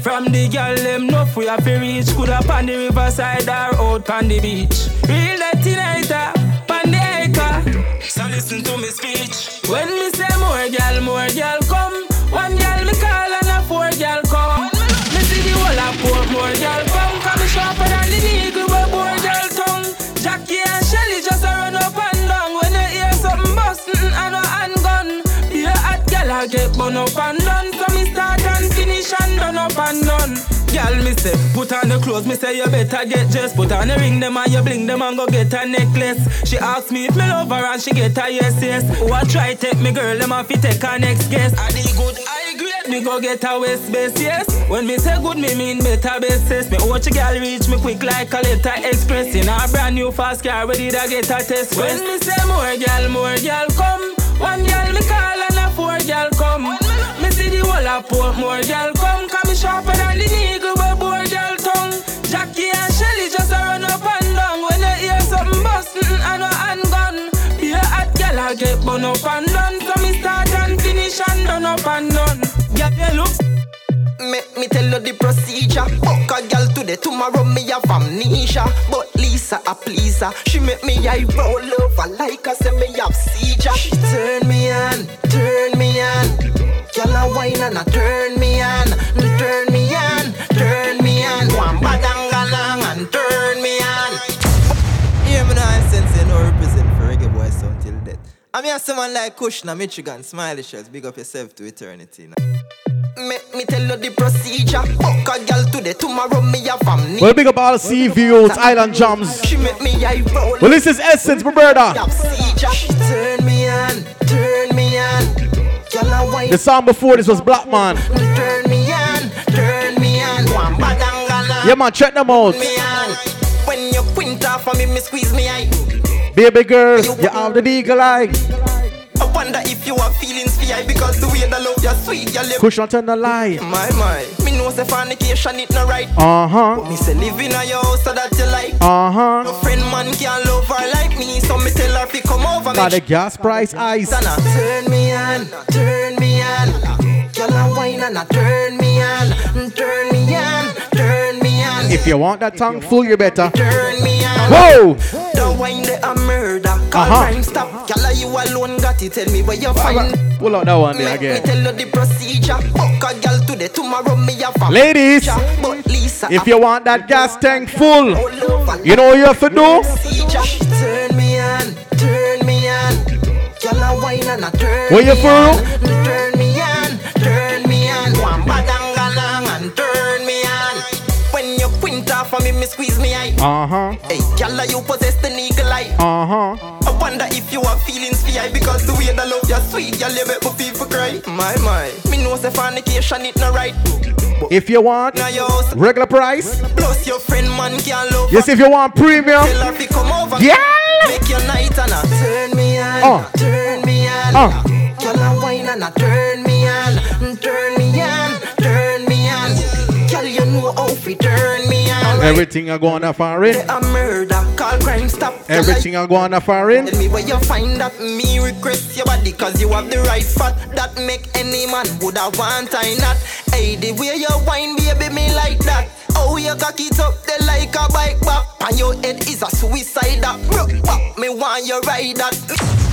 From the girl them know we have to reach. Could up on the riverside or out on the beach. Real detonator, on the acre. So listen to me speech. When me say more girl, more girl come. One girl me call and a four girl come. Me see the whole of port, more girl come. Come me sharper than the needle where more girl tongue. Jackie and Shelly just a run up and down when you hear something bustin' and a handgun. Be a hot girl I get bun up and and done. Girl, me say, put on the clothes, me say you better get dressed. Put on the ring, them and you bling them and go get a necklace. She ask me if me love her and she get a yes, yes. Who I try take me girl, them and fi take her next guest. I the good, I great, me go get a west base, yes. When me say good, me mean better basis. Me watch a girl reach me quick like a letter express. In a brand new fast car, ready to get a test. When me say more girl, more girl come. One girl me call and a four girl come. Me see the whole of more girl come. Come me sharper than the needle where more girl tongue. Jackie and Shelly just a run up and down when you hear something bustin' and a handgun. Be a hot girl I get bun up and done. So me start and finish and done up and done. Girl, you look. Make me tell you the procedure. Fuck a girl today, tomorrow me have amnesia. But Lisa a pleaser. She make me eye roll over like I say me have seizure. She turn me on, turn me on. Girl a wine and a turn me on, turn me on, turn me on. One badangalang and turn me on. Hear me now, I'm sensing no represent for reggae boy sound till death. I'm here someone like Kushna, Michigan, Smiley Shells, big up yourself to eternity. Now. Make me tell you the procedure. Fuck a girl today, tomorrow me a family. Well, big up all sea views, island jams. She make me eye roll. Well, this is Essence, my brother. She turn me on, The song before this was Black Man. Turn me on, turn me on. Yeah, man, check them out. When you quint off for me, me squeeze me eye. Baby girl, you have the eagle eye. I wonder if you have feelings for I because the way the love you sweet. Push on turn the lie. My, my. Me know say fornication it no right. Uh huh. But me say live in a your house so that you like. Uh huh. No friend man can love her like me, so me tell her fi come over. Got the gas price ice. Sana, turn me on, turn me on. Girl a wine and a turn me on, turn me on, turn me on. If you want that tongue full, you better. Turn me on. Whoa! The wine they a murder. Call Uh-huh. stop. Girl, you alone got it. Tell me where you find. Pull out that one there Make me tell you the procedure. Fuck a girl today, tomorrow me a fuck. Ladies, But Lisa, if you want that gas tank full, you know what you have to do? Turn me on, turn me on. Girl a wine and a turn Where you from? Uh huh. Hey, girl, you possess the eagle eye. Uh huh. I wonder if you have feelings for I because the way the love you sweet, you me feel for cry. My, my. Me know say fornication it no right. If you want regular price, plus your friend man can love yes, if you want premium, Tell her come over. Yeah. Make your night and turn me on. Uh. Turn me on. Uh. Girl a wine and a turn me on. Turn me on. Turn me on. Girl you know how fi turn. Everything I go on a foreign, A murder, call crime stop. Everything I go on a foreign. Tell me where you find that me request your body Cause you have the right fat That make any man woulda want I not. Hey, the way you wine baby me like that. Oh, you cock it up there like a bike back And your head is a suicide that me want you ride that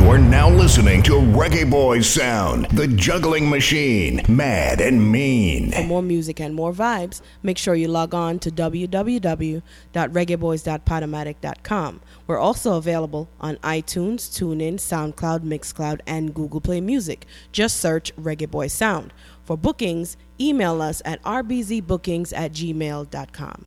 You are now listening to Reggae Boys Sound, the juggling machine, mad and mean. For more music and more vibes, make sure you log on to www.reggaeboys.podomatic.com. We're also available on iTunes, TuneIn, SoundCloud, Mixcloud, and Google Play Music. Just search Reggae Boy Sound. For bookings, email us at rbzbookings at gmail.com.